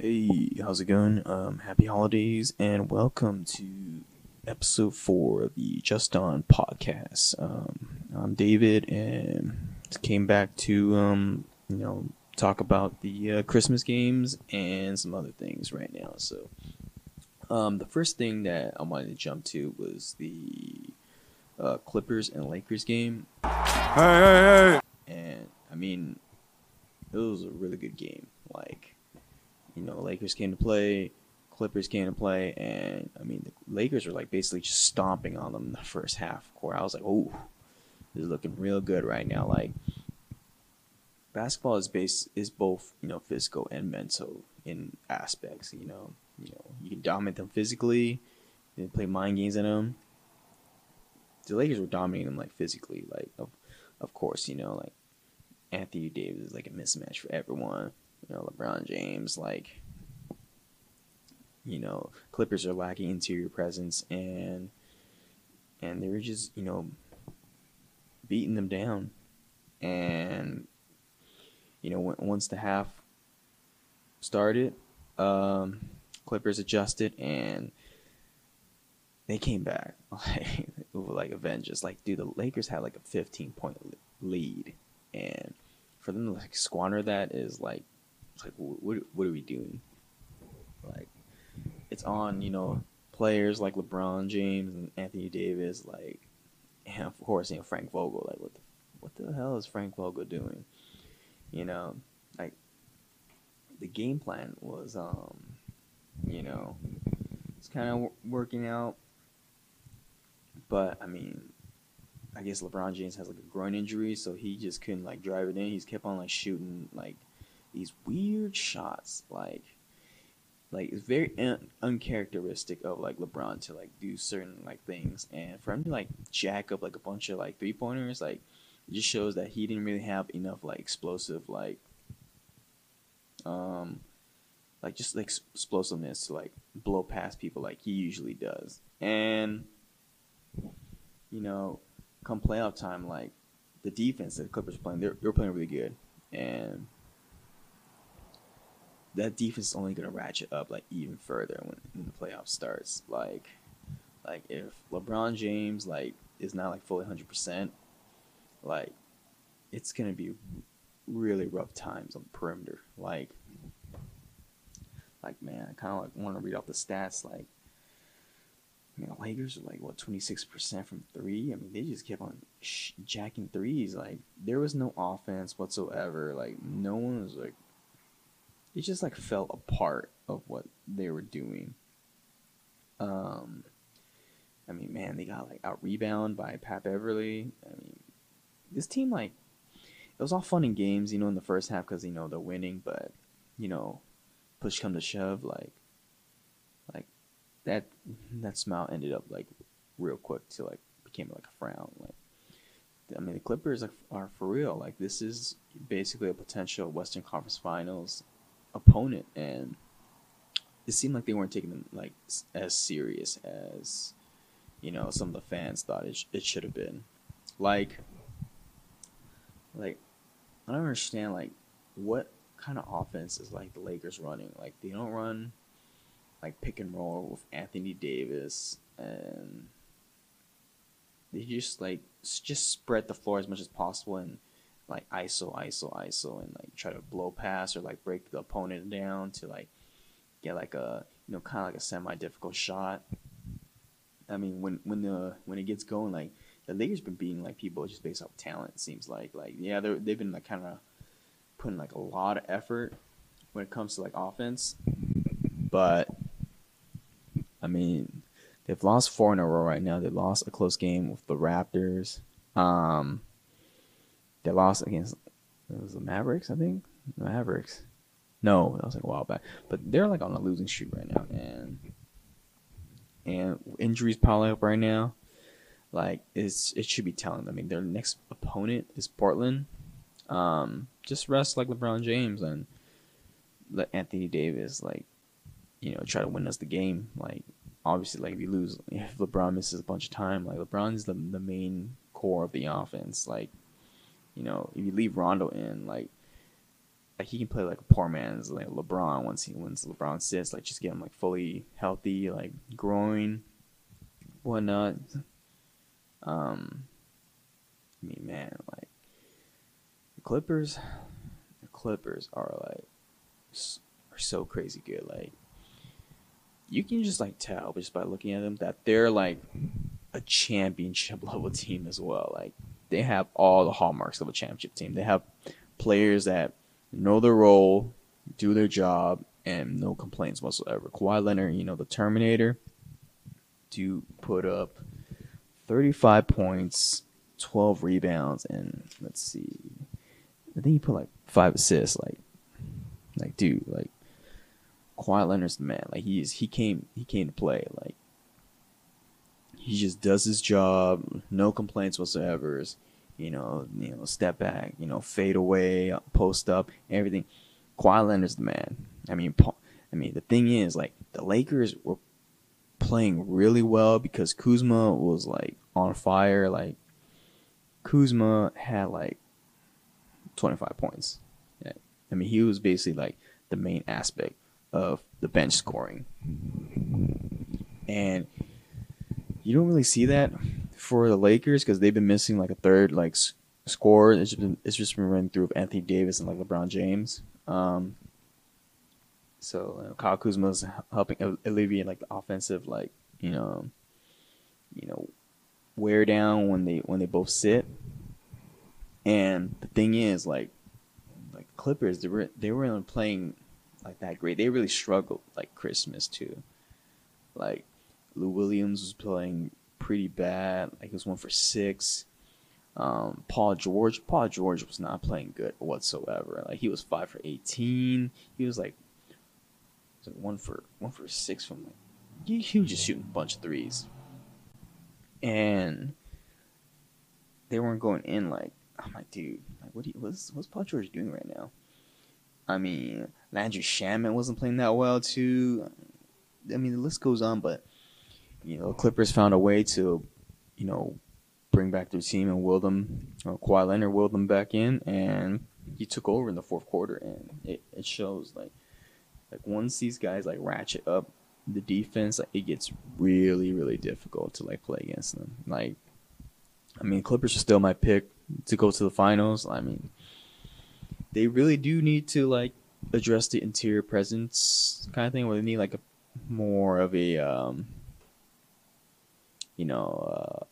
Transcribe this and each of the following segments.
Hey, how's it going? Um, happy holidays and welcome to episode four of the Just On podcast. Um, I'm David and came back to um, you know talk about the uh, Christmas games and some other things right now. So, um, the first thing that I wanted to jump to was the uh, Clippers and Lakers game. Hey, hey, hey. and I mean, it was a really good game. Like, you know, Lakers came to play, Clippers came to play, and I mean, the Lakers were like basically just stomping on them in the first half court. I was like, oh, this is looking real good right now. Like, basketball is base is both you know physical and mental in aspects. You know, you know, you can dominate them physically, can play mind games in them. The Lakers were dominating them like physically, like of, of course, you know, like Anthony Davis is like a mismatch for everyone. You know, LeBron James, like, you know, Clippers are lacking interior presence, and and they were just you know beating them down, and you know once the half started, um, Clippers adjusted and they came back like like Avengers. Like, dude, the Lakers had like a 15 point lead, and for them to like squander that is like, it's like what what are we doing? Like, it's on you know players like LeBron James and Anthony Davis, like, and of course you know Frank Vogel. Like, what the what the hell is Frank Vogel doing? You know, like the game plan was um, you know, it's kind of working out but I mean, I guess LeBron James has like a groin injury, so he just couldn't like drive it in. He's kept on like shooting like these weird shots, like like it's very un- uncharacteristic of like LeBron to like do certain like things, and for him to like jack up like a bunch of like three pointers, like it just shows that he didn't really have enough like explosive like um like just like explosiveness to like blow past people like he usually does, and you know, come playoff time, like the defense that Clippers are playing, they're they're playing really good, and that defense is only gonna ratchet up like even further when, when the playoff starts. Like, like if LeBron James like is not like fully hundred percent, like it's gonna be really rough times on the perimeter. Like, like man, I kind of like want to read off the stats. Like I mean, the Lakers are like what twenty six percent from three. I mean, they just kept on sh- jacking threes. Like there was no offense whatsoever. Like no one was like. It just like fell apart of what they were doing. Um, I mean, man, they got like out rebound by Pat Beverley. I mean, this team like it was all fun and games, you know, in the first half because you know they're winning, but you know, push come to shove, like like that that smile ended up like real quick to like became like a frown. Like, I mean, the Clippers are, are for real. Like, this is basically a potential Western Conference Finals opponent, and it seemed like they weren't taking them like as serious as you know some of the fans thought it, sh- it should have been. Like, like I don't understand like what kind of offense is like the Lakers running. Like they don't run like pick and roll with Anthony Davis and they just like just spread the floor as much as possible and like ISO, ISO, ISO, and like try to blow past or like break the opponent down to like get like a you know kind of like a semi difficult shot. I mean when when the when it gets going like the Lakers been beating like people just based off talent. Seems like like yeah they they've been like kind of putting like a lot of effort when it comes to like offense, but I mean, they've lost four in a row right now. They lost a close game with the Raptors. Um, they lost against it was the Mavericks, I think. The Mavericks. No, that was like a while back. But they're like on a losing streak right now, and and injuries piling up right now. Like it's it should be telling them. I mean, their next opponent is Portland. Um, just rest like LeBron James and let Anthony Davis like you know, try to win us the game. Like obviously, like if you lose, if LeBron misses a bunch of time, like LeBron's the the main core of the offense. Like, you know, if you leave Rondo in, like like he can play like a poor man's like LeBron once he once LeBron sits, like just get him like fully healthy, like growing, whatnot. Um, I mean, man, like the Clippers, the Clippers are like are so crazy good. Like you can just like tell just by looking at them that they're like a championship level team as well. Like they have all the hallmarks of a championship team. They have players that know their role, do their job, and no complaints whatsoever. Kawhi Leonard, you know, the Terminator, to put up 35 points, 12 rebounds, and let's see, I think he put like five assists. Like, like dude, like Kawhi Leonard's the man. Like he's he came he came to play. Like he just does his job, no complaints whatsoever. You know, you know, step back, you know, fade away, post up, everything. Kawhi Leonard's the man. I mean, I mean, the thing is, like, the Lakers were playing really well because Kuzma was like on fire. Like, Kuzma had like 25 points. Yeah. I mean, he was basically like the main aspect of the bench scoring. And you don't really see that for the Lakers because they've been missing like a third like score. It's just been it's just been running through of Anthony Davis and like LeBron James. Um, so uh, Kyle Kuzma's helping alleviate like the offensive like you know you know wear down when they when they both sit. And the thing is like like Clippers they were they weren't playing like that great. They really struggled like Christmas too. Like Lou Williams was playing pretty bad. Like he was one for six. Um, Paul George, Paul George was not playing good whatsoever. Like he was five for eighteen. He was like, was like one for one for six from like he, he was just shooting a bunch of threes, and they weren't going in. Like I'm like, dude, like what you, what's what's Paul George doing right now? I mean, Landry Shamet wasn't playing that well too. I mean, the list goes on, but you know, Clippers found a way to, you know, bring back their team and will them, uh, Kawhi Leonard willed them back in, and he took over in the fourth quarter, and it, it shows like, like once these guys like ratchet up the defense, like it gets really really difficult to like play against them. Like, I mean, Clippers are still my pick to go to the finals. I mean, they really do need to like address the interior presence kind of thing, where they need like a more of a um, you know, uh,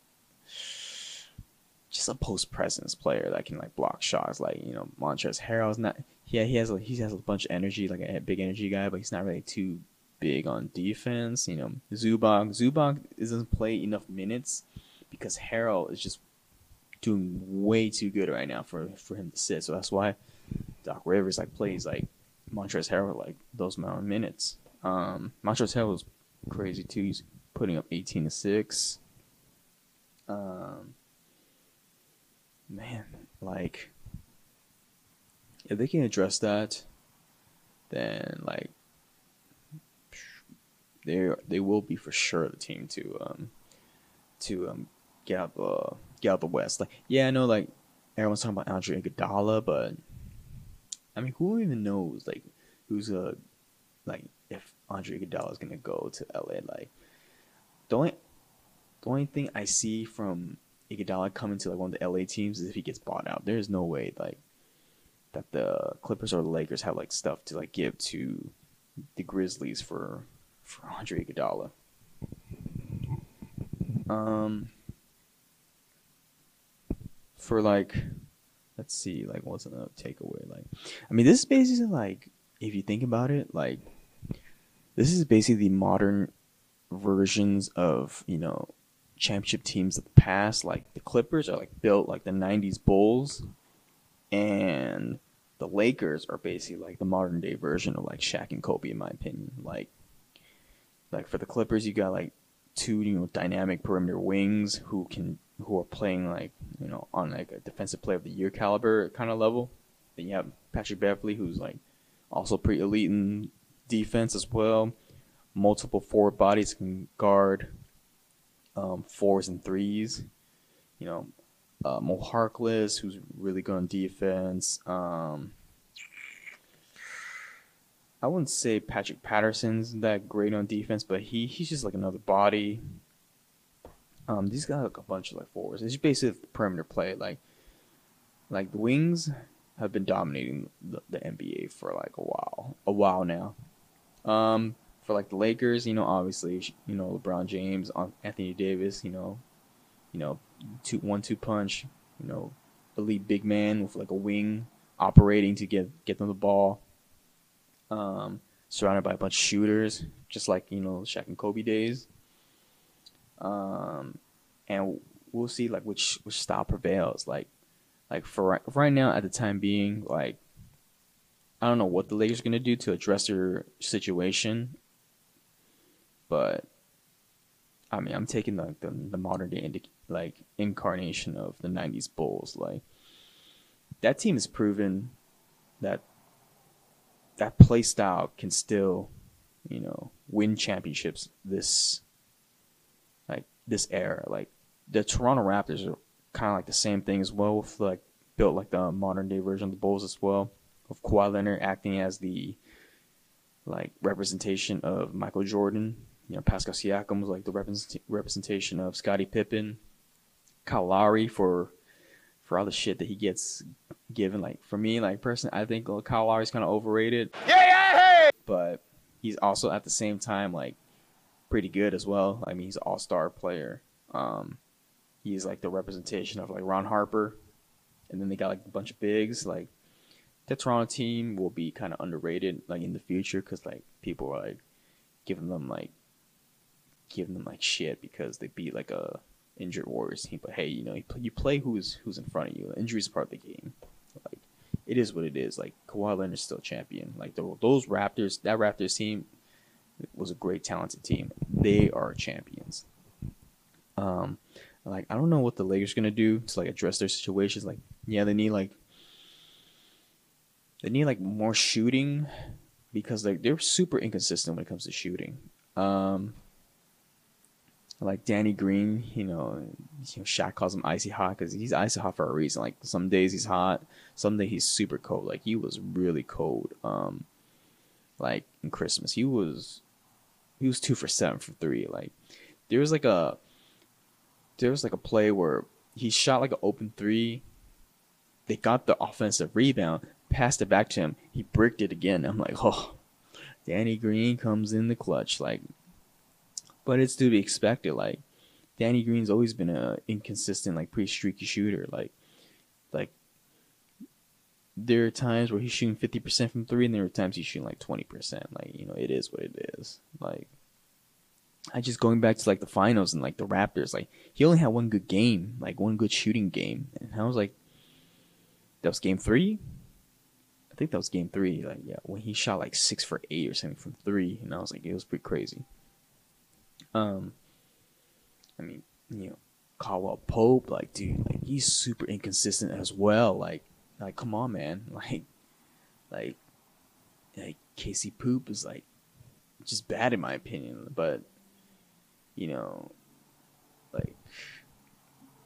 just a post presence player that can like block shots. Like you know, Montrezl Harrell's not. Yeah, he has a, he has a bunch of energy, like a big energy guy, but he's not really too big on defense. You know, Zubac Zubac doesn't play enough minutes because Harrell is just doing way too good right now for for him to sit. So that's why Doc Rivers like plays like Montrezl Harrell like those amount of minutes. Um, Montrezl Harrell was crazy too. He's putting up 18 to 6. Um, man, like, if they can address that, then, like, they they will be for sure the team to um to um get out the get out the West. Like, yeah, I know like everyone's talking about Andre Iguodala, but I mean, who even knows like who's a uh, like if Andre Iguodala is gonna go to LA? Like, the only the only thing I see from Iguodala coming to like one of the LA teams is if he gets bought out. There's no way like that the Clippers or the Lakers have like stuff to like give to the Grizzlies for for Andre Iguodala. Um, for like, let's see, like what's another takeaway? Like, I mean, this is basically like if you think about it, like this is basically the modern versions of you know championship teams of the past. Like the Clippers are like built like the '90s Bulls, and the Lakers are basically like the modern day version of like Shaq and Kobe, in my opinion. Like, like for the Clippers, you got like two you know dynamic perimeter wings who can who are playing like you know on like a defensive player of the year caliber kind of level. Then you have Patrick Beverley, who's like also pretty elite in defense as well multiple forward bodies can guard um, fours and threes. You know, uh, Mo Harkless, who's really good on defense. Um, I wouldn't say Patrick Patterson's that great on defense, but he he's just like another body. Um, these guys like a bunch of like forwards. It's basically perimeter play. Like, like the wings have been dominating the, the NBA for like a while, a while now. Um, for like the Lakers, you know, obviously, you know, LeBron James, Anthony Davis, you know, you know, two one two punch, you know, elite big man with like a wing operating to get get them the ball. Um, surrounded by a bunch of shooters, just like you know Shaq and Kobe days. Um, and we'll see like which which style prevails. Like, like for right, right now, at the time being, like I don't know what the Lakers are gonna do to address their situation, but I mean, I'm taking like the, the modern day like incarnation of the '90s Bulls. Like that team has proven that that play style can still, you know, win championships. This like this era, like the Toronto Raptors are kind of like the same thing as well. With like built like the modern day version of the Bulls as well. Of Kawhi Leonard acting as the like representation of Michael Jordan you know, Pascal Siakam was like the represent- representation of Scottie Pippen. Kyle Lowry for for all the shit that he gets given. Like for me, like personally, I think Kyle Lowry's kind of overrated. Yeah, yeah, hey! But he's also at the same time like pretty good as well. I mean, he's an all star player. Um, he's like the representation of like Ron Harper, and then they got like a bunch of bigs. Like the Toronto team will be kind of underrated like in the future because like people are like giving them like giving them like shit because they beat like a injured Warriors team. But hey, you know, you play who's who's in front of you. Injuries part of the game. Like it is what it is. Like Kawhi Leonard's still champion. Like the, those Raptors, that Raptors team was a great talented team. They are champions. Um, like I don't know what the Lakers gonna do to like address their situations. Like yeah, they need like they need like more shooting because like they're super inconsistent when it comes to shooting. Um, like Danny Green, you know, you know, Shaq calls him icy hot because he's icy hot for a reason. Like some days he's hot, some days he's super cold. Like he was really cold. Um, like in Christmas, he was he was two for seven for three. Like there was like a there was like a play where he shot like an open three. They got the offensive rebound, passed it back to him. He bricked it again. I'm like, oh, Danny Green comes in the clutch. Like but it's to be expected. Like Danny Green's always been a inconsistent, like pretty streaky shooter. Like, like there are times where he's shooting fifty percent from three, and there are times he's shooting like twenty percent. Like you know, it is what it is. Like I just going back to like the finals and like the Raptors. Like he only had one good game, like one good shooting game, and I was like, that was game three. I think that was game three. Like yeah, when he shot like six for eight or something from three, and I was like, it was pretty crazy. Um, I mean, you know, Caldwell Pope, like, dude, like he's super inconsistent as well. Like, like, come on, man. Like, like, like Casey Poop is like just bad in my opinion. But, you know, like,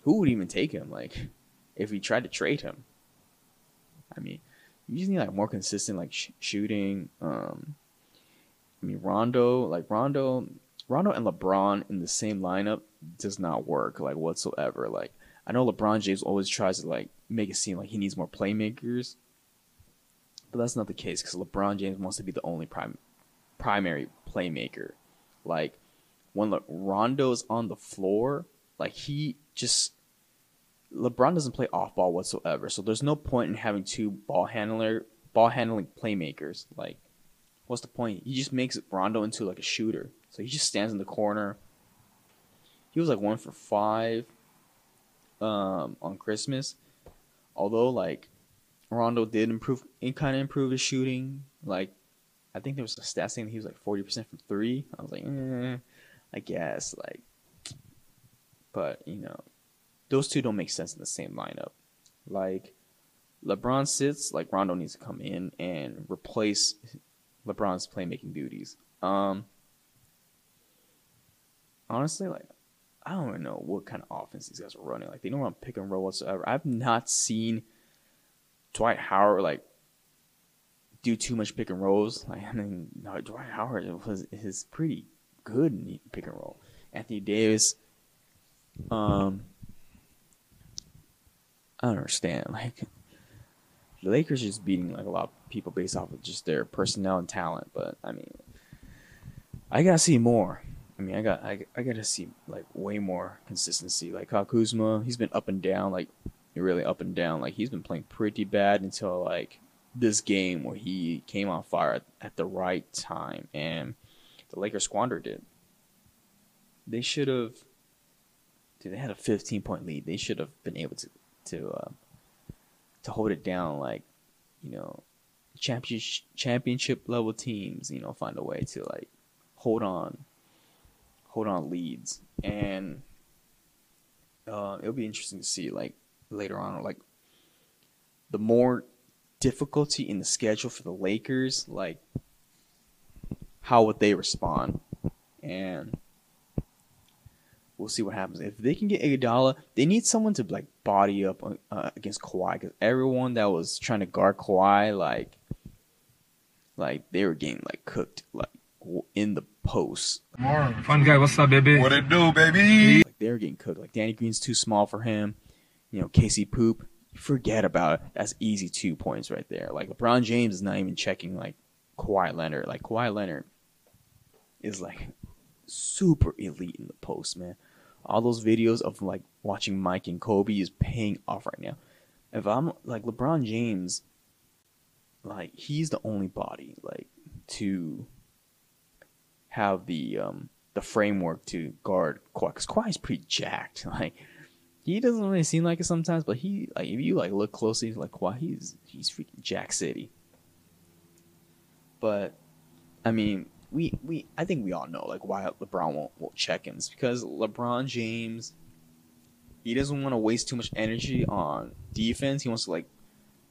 who would even take him? Like, if we tried to trade him, I mean, you just need like more consistent like sh- shooting. Um, I mean, Rondo, like Rondo, Rondo and LeBron in the same lineup does not work like whatsoever. Like I know LeBron James always tries to like make it seem like he needs more playmakers, but that's not the case because LeBron James wants to be the only primary playmaker. Like when Le- Rondo's on the floor, like he just LeBron doesn't play off ball whatsoever. So there's no point in having two ball handler ball handling playmakers. Like what's the point? He just makes Rondo into like a shooter. So he just stands in the corner. He was like one for five um, on Christmas. Although like Rondo did improve and kind of improve his shooting. Like I think there was a stat saying he was like forty percent from three. I was like, eh, I guess like, but you know, those two don't make sense in the same lineup. Like LeBron sits, like Rondo needs to come in and replace LeBron's playmaking duties. Um, honestly, like I don't even know what kind of offense these guys are running. Like they don't run pick and roll whatsoever. I've not seen Dwight Howard like do too much pick and rolls. Like I mean, no, Dwight Howard was is pretty good in pick and roll. Anthony Davis, um, I don't understand. Like the Lakers just beating like a lot of people based off of just their personnel and talent. But I mean, I gotta see more. I mean, I got I, I gotta see like way more consistency. Like Kyle Kuzma, he's been up and down, like really up and down. Like he's been playing pretty bad until like this game where he came on fire at, at the right time, and the Lakers squandered it. They should have. Dude, they had a 15 point lead. They should have been able to to uh, to hold it down. Like, you know, championship championship level teams. You know, find a way to like hold on, hold on leads, and uh, it'll be interesting to see like later on, like the more difficulty in the schedule for the Lakers, like how would they respond, and we'll see what happens. If they can get Iguodala, they need someone to like body up uh, against Kawhi because everyone that was trying to guard Kawhi, like, like they were getting like cooked, like in the post. Fun guy, what's up, baby? What it do, baby? Like they're getting cooked. Like Danny Green's too small for him. You know, Casey Poop. Forget about it. That's easy two points right there. Like LeBron James is not even checking like Kawhi Leonard. Like Kawhi Leonard is like super elite in the post, man. All those videos of like watching Mike and Kobe is paying off right now. If I'm like LeBron James, like he's the only body like to have the um the framework to guard Kawhi. Because Kawhi's pretty jacked. Like he doesn't really seem like it sometimes, but he like if you like look closely, like Kawhi, he's he's freaking Jack City. But I mean, we we I think we all know like why LeBron won't won't check him. It's because LeBron James he doesn't want to waste too much energy on defense. He wants to like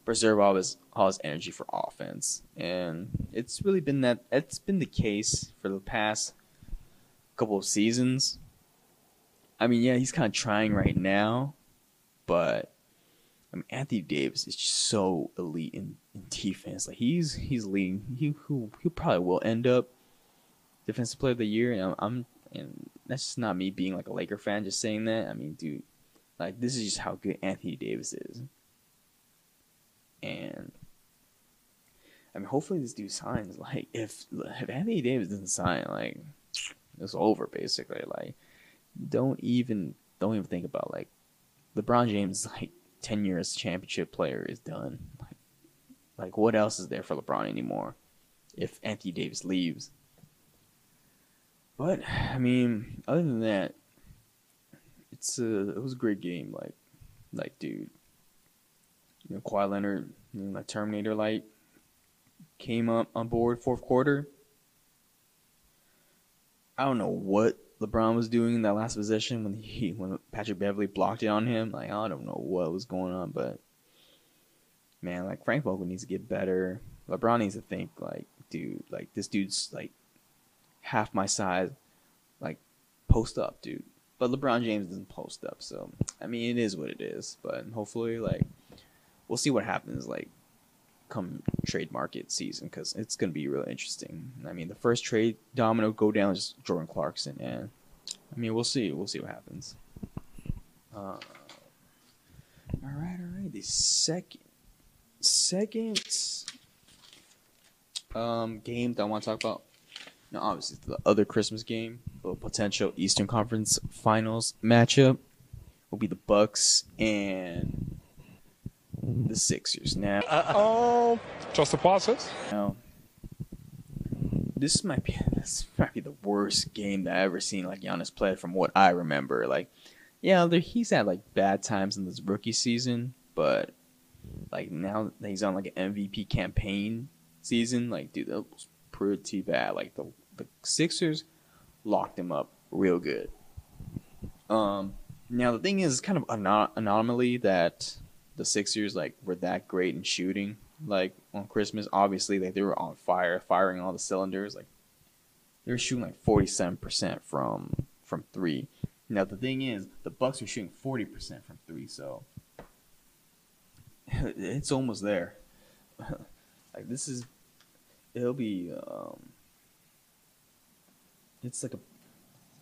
preserve all his all his energy for offense. And it's really been that it's been the case for the past couple of seasons. I mean, yeah, he's kind of trying right now, but I mean, Anthony Davis is just so elite in, in defense. Like he's he's leading. He who he probably will end up defensive player of the year. And I'm, I'm and that's just not me being like a Laker fan just saying that. I mean, dude, like this is just how good Anthony Davis is. And I mean, hopefully this dude signs. Like, if if Anthony Davis doesn't sign, like it's over basically. Like, don't even don't even think about like LeBron James like ten years championship player is done. Like, like what else is there for LeBron anymore? If Anthony Davis leaves. But I mean, other than that, it's a it was a great game. Like, like dude, you know, Kawhi Leonard, you know, that Terminator light came up on board fourth quarter. I don't know what LeBron was doing in that last possession when he when Patrick Beverley blocked it on him. Like I don't know what was going on, but man, like Frank Vogel needs to get better. LeBron needs to think like, dude, like this dude's like half my size, like post up, dude. But LeBron James doesn't post up, so I mean it is what it is. But hopefully, like we'll see what happens, like come trade market season, because it's gonna be really interesting. I mean, the first trade domino go down is Jordan Clarkson, and I mean we'll see, we'll see what happens. Uh, all right, all right. The second, second um game that I want to talk about now, obviously, the other Christmas game, the potential Eastern Conference Finals matchup, will be the Bucks and the Sixers. Now, Oh, just a process. now, this might be this might be the worst game that I've ever seen like Giannis play from what I remember. Like, yeah, there, he's had like bad times in this rookie season, but like now that he's on like an MVP campaign season, like dude, that was pretty bad. Like the the Sixers locked him up real good. Um, now the thing is, it's kind of an anomaly that the Sixers like were that great in shooting. Like on Christmas, obviously, like they were on fire, firing all the cylinders. Like they were shooting like forty seven percent from from three. Now the thing is, the Bucks were shooting forty percent from three, so it's almost there. like this is it'll be um, it's like a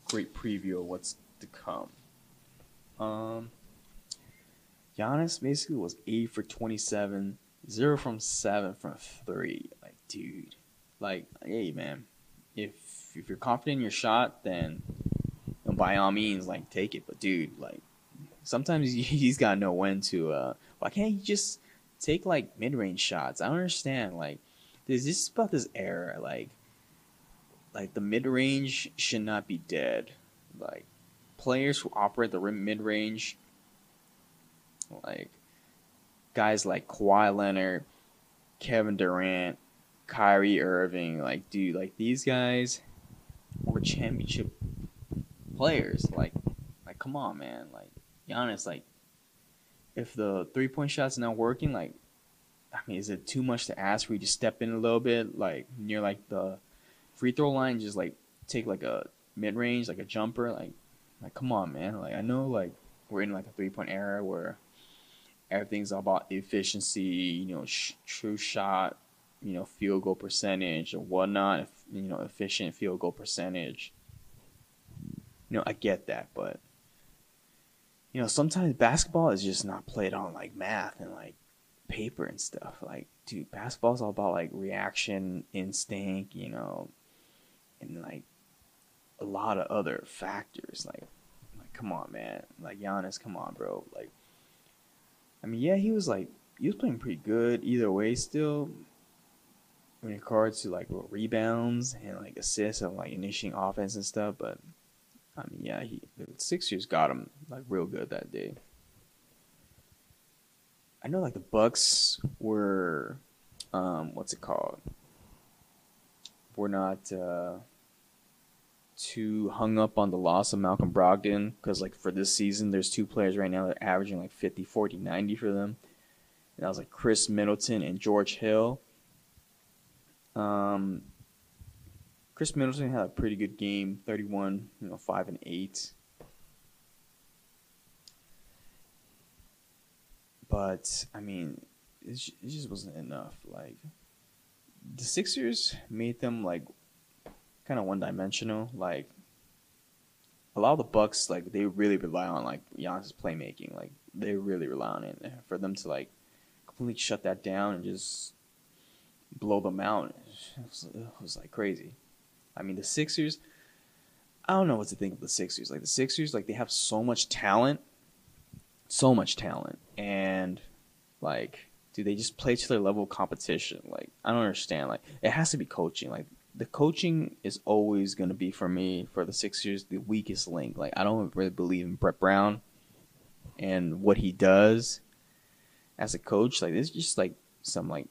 great preview of what's to come. Um, Giannis basically was eight for twenty-seven, zero from seven from three. Like, dude, like, hey man, if if you're confident in your shot, then by all means, like, take it. But dude, like, sometimes he's got to know when to. Uh, why can't he just take like mid-range shots? I don't understand. Like, there's this about this error. Like, like the mid-range should not be dead. Like, players who operate the mid-range, like guys like Kawhi Leonard, Kevin Durant, Kyrie Irving, like dude, like these guys were championship players. Like, like come on, man. Like Giannis, like if the three point shot's not working, like I mean, is it too much to ask for you to step in a little bit, like near like the free throw line, just like take like a mid range, like a jumper, like like come on, man. Like I know like we're in like a three point era where everything's about efficiency, you know, sh- true shot, you know, field goal percentage and whatnot, you know, efficient field goal percentage. You know, I get that, but you know, sometimes basketball is just not played on like math and like paper and stuff. Like, dude, basketball's all about like reaction, instinct, you know, and like a lot of other factors. Like, like come on, man. Like Giannis, come on, bro. Like, I mean, yeah, he was like he was playing pretty good either way. Still, when in regards to like rebounds and like assists and like initiating offense and stuff, but I mean, yeah, he the Sixers got him like real good that day. I know like the Bucks were, um, what's it called? We're not uh, too hung up on the loss of Malcolm Brogdon because like for this season, there's two players right now that are averaging like 50, 40, 90 for them. And that was like Khris Middleton and George Hill. Um, Khris Middleton had a pretty good game, 31, you know, 5 and 8. But I mean, it just wasn't enough. Like the Sixers made them like kind of one-dimensional. Like a lot of the Bucks, like they really rely on like Giannis' playmaking. Like they really rely on it. For them to like completely shut that down and just blow them out, it was, it was like crazy. I mean, the Sixers. I don't know what to think of the Sixers. Like the Sixers, like they have so much talent, so much talent, and like, do they just play to their level of competition? Like, I don't understand. Like, it has to be coaching. Like, the coaching is always going to be for me for the Sixers the weakest link. Like, I don't really believe in Brett Brown and what he does as a coach. Like, it's just like some like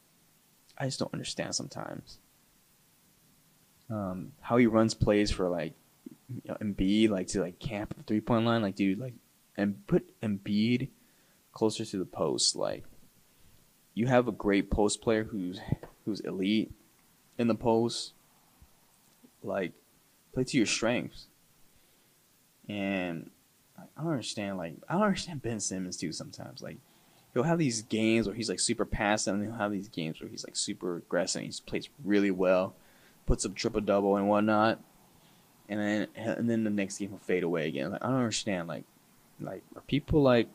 I just don't understand sometimes um, how he runs plays for like you know, Embiid, like to like camp the three point line, like dude, like and put Embiid closer to the post. Like you have a great post player who's who's elite in the post. Like play to your strengths. And I don't understand. Like I don't understand Ben Simmons too. Sometimes like he'll have these games where he's like super passive, and he'll have these games where he's like super aggressive. And he plays really well puts up triple double and whatnot, and then and then the next game will fade away again. Like I don't understand. Like like are people like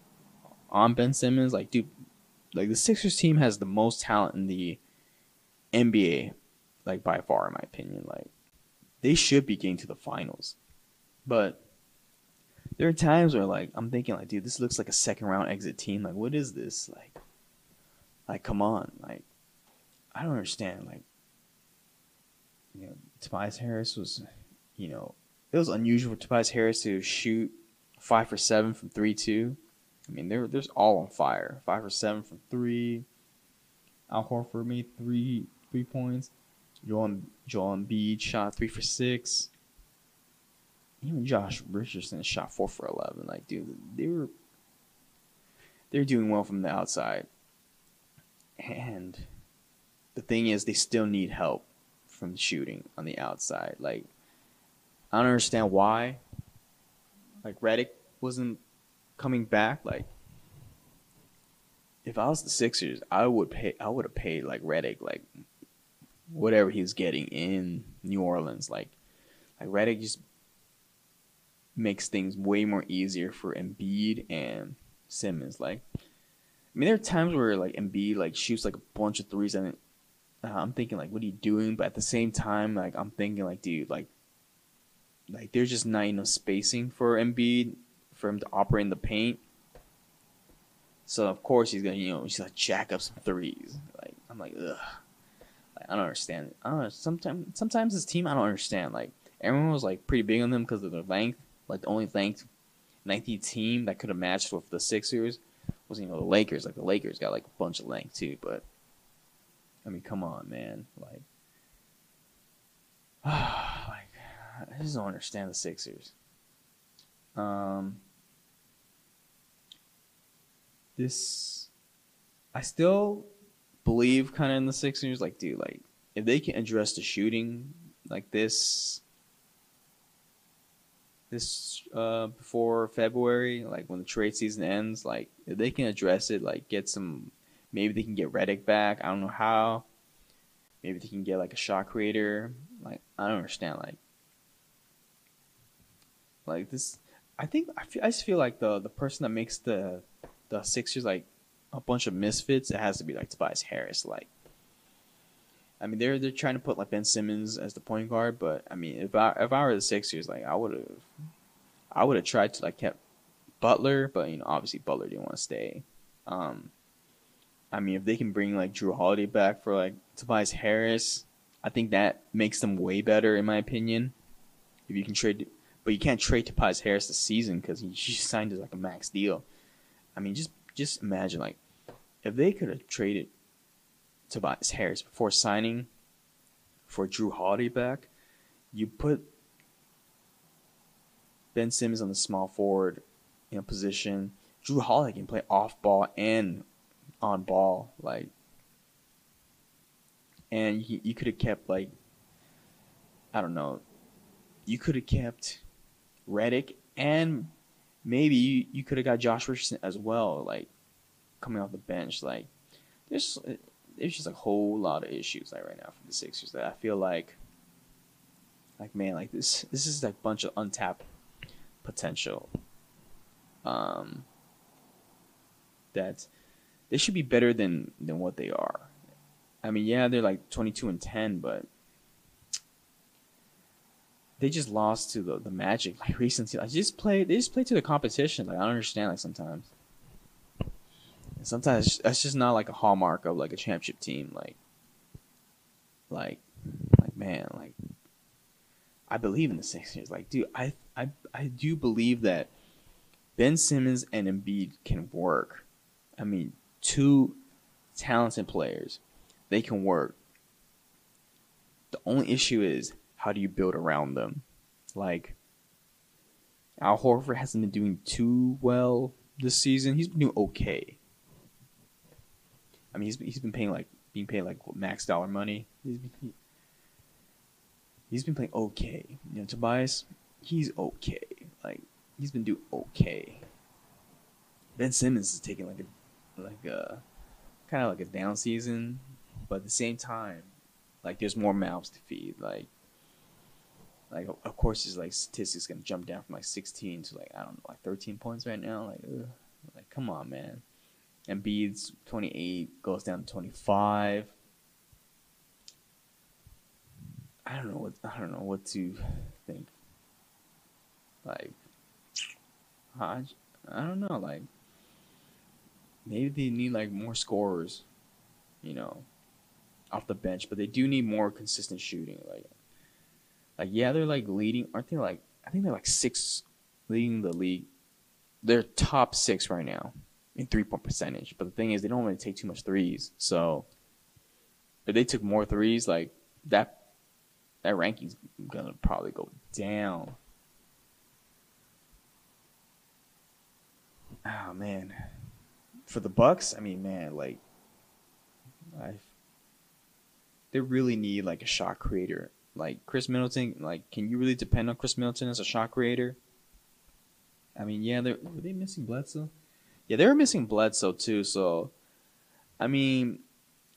on Ben Simmons? Like dude, like the Sixers team has the most talent in the NBA, like by far in my opinion. Like they should be getting to the finals, but there are times where like I'm thinking like, dude, this looks like a second round exit team. Like, what is this? Like, like come on, like I don't understand. Like you know, Tobias Harris was, you know, it was unusual for Tobias Harris to shoot five for seven from three two. I mean, they're there's all on fire. Five for seven from three. Al Horford made three three points. Joel Joel Embiid shot three for six. Even Josh Richardson shot four for eleven. Like, dude, they were they're doing well from the outside. And the thing is, they still need help from shooting on the outside. Like, I don't understand why. Like Redick wasn't coming back. Like, if I was the Sixers, I would pay. I would have paid like Redick like whatever he's getting in New Orleans. Like, like Redick just makes things way more easier for Embiid and Simmons. Like, I mean, there are times where like Embiid like shoots like a bunch of threes, and uh, I'm thinking like, what are you doing? But at the same time, like I'm thinking like, dude, like, like there's just not enough spacing for Embiid for him to operate in the paint. So of course he's gonna, you know, he's gonna jack up some threes. Like I'm like, ugh. I don't understand. I don't know. Sometimes, sometimes this team I don't understand. Like everyone was like pretty big on them because of their length. Like the only length, lengthy team that could have matched with the Sixers was you know the Lakers. Like the Lakers got like a bunch of length too. But I mean, come on, man. Like, like I just don't understand the Sixers. Um this I still believe kind of in the Sixers. Like, dude, like if they can address the shooting like this, this uh before February, like when the trade season ends, like if they can address it, like get some, maybe they can get Redick back. I don't know how. Maybe they can get like a shot creator. Like I don't understand. Like, like this. I think I feel, I just feel like the the person that makes the the Sixers like a bunch of misfits, it has to be like Tobias Harris. Like, I mean, they're they're trying to put like Ben Simmons as the point guard, but I mean, if I if I were the Sixers, like I would have, I would have tried to like kept Butler, but you know, obviously Butler didn't want to stay. Um, I mean, if they can bring like Jrue Holiday back for like Tobias Harris, I think that makes them way better in my opinion. If you can trade, but you can't trade Tobias Harris this season because he, signed as like a max deal. I mean, just just imagine like if they could have traded Tobias Harris before signing for Jrue Holiday back, you put Ben Simmons on the small forward position. Jrue Holiday can play off ball and on ball, like, and you, you could have kept like, I don't know, you could have kept Redick and maybe you, you could have got Josh Richardson as well, like coming off the bench. Like there's there's just a whole lot of issues like right now for the Sixers that I feel like like man, like this this is like a bunch of untapped potential. Um that they should be better than than what they are. I mean, yeah, they're like 22 and 10, but they just lost to the, the Magic like recently. Like just play they just play to the competition. Like I don't understand like sometimes. And sometimes that's just not like a hallmark of like a championship team. Like like like man, like I believe in the Sixers. Like, dude, I I I do believe that Ben Simmons and Embiid can work. I mean, two talented players. They can work. The only issue is how do you build around them? Like Al Horford hasn't been doing too well this season. He's been doing okay. I mean, he's he's been paying like being paid like max dollar money. He's been, he, he's been playing okay. You know, Tobias, he's okay. Like he's been doing okay. Ben Simmons is taking like a like a kind of like a down season, but at the same time, like there's more mouths to feed. Like like of course his like statistics gonna jump down from like 16 to like I don't know like 13 points right now. Like, ugh. like come on, man. Embiid's 28 goes down to 25. I don't know what I don't know what to think. Like, I I don't know. Like, maybe they need like more scorers, you know, off the bench, but they do need more consistent shooting. Like, like yeah, they're like leading. Aren't they like? I think they're like six leading the league. They're top six right now in three point percentage. But the thing is, they don't really take too much threes. So if they took more threes, like that, that ranking's gonna probably go down. Oh man, for the Bucks, I mean, man, like, I they really need like a shot creator like Khris Middleton, like, can you really depend on Khris Middleton as a shot creator? I mean, yeah, they're were they missing Bledsoe? Yeah, they were missing Bledsoe too. So, I mean,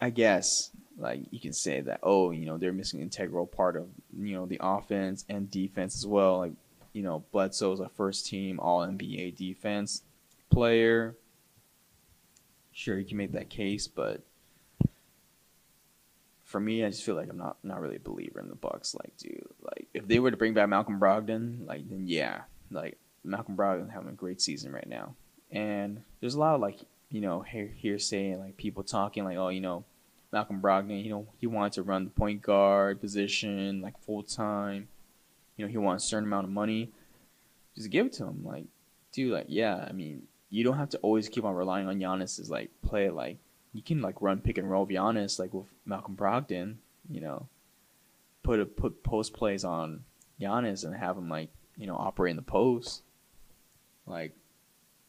I guess like you can say that oh you know they're missing integral part of you know the offense and defense as well like you know Bledsoe's a first team all NBA defense player sure you can make that case but for me I just feel like I'm not not really a believer in the Bucks like dude like if they were to bring back Malcolm Brogdon like then yeah like Malcolm Brogdon having a great season right now and there's a lot of like you know hearsay and like people talking like oh you know Malcolm Brogdon, you know, he wanted to run the point guard position like full time. You know, he wants a certain amount of money. Just give it to him. Like, dude, like, yeah, I mean, you don't have to always keep on relying on Giannis's like play. Like, you can like run pick and roll Giannis like with Malcolm Brogdon. You know, put a put post plays on Giannis and have him like you know operate in the post. Like,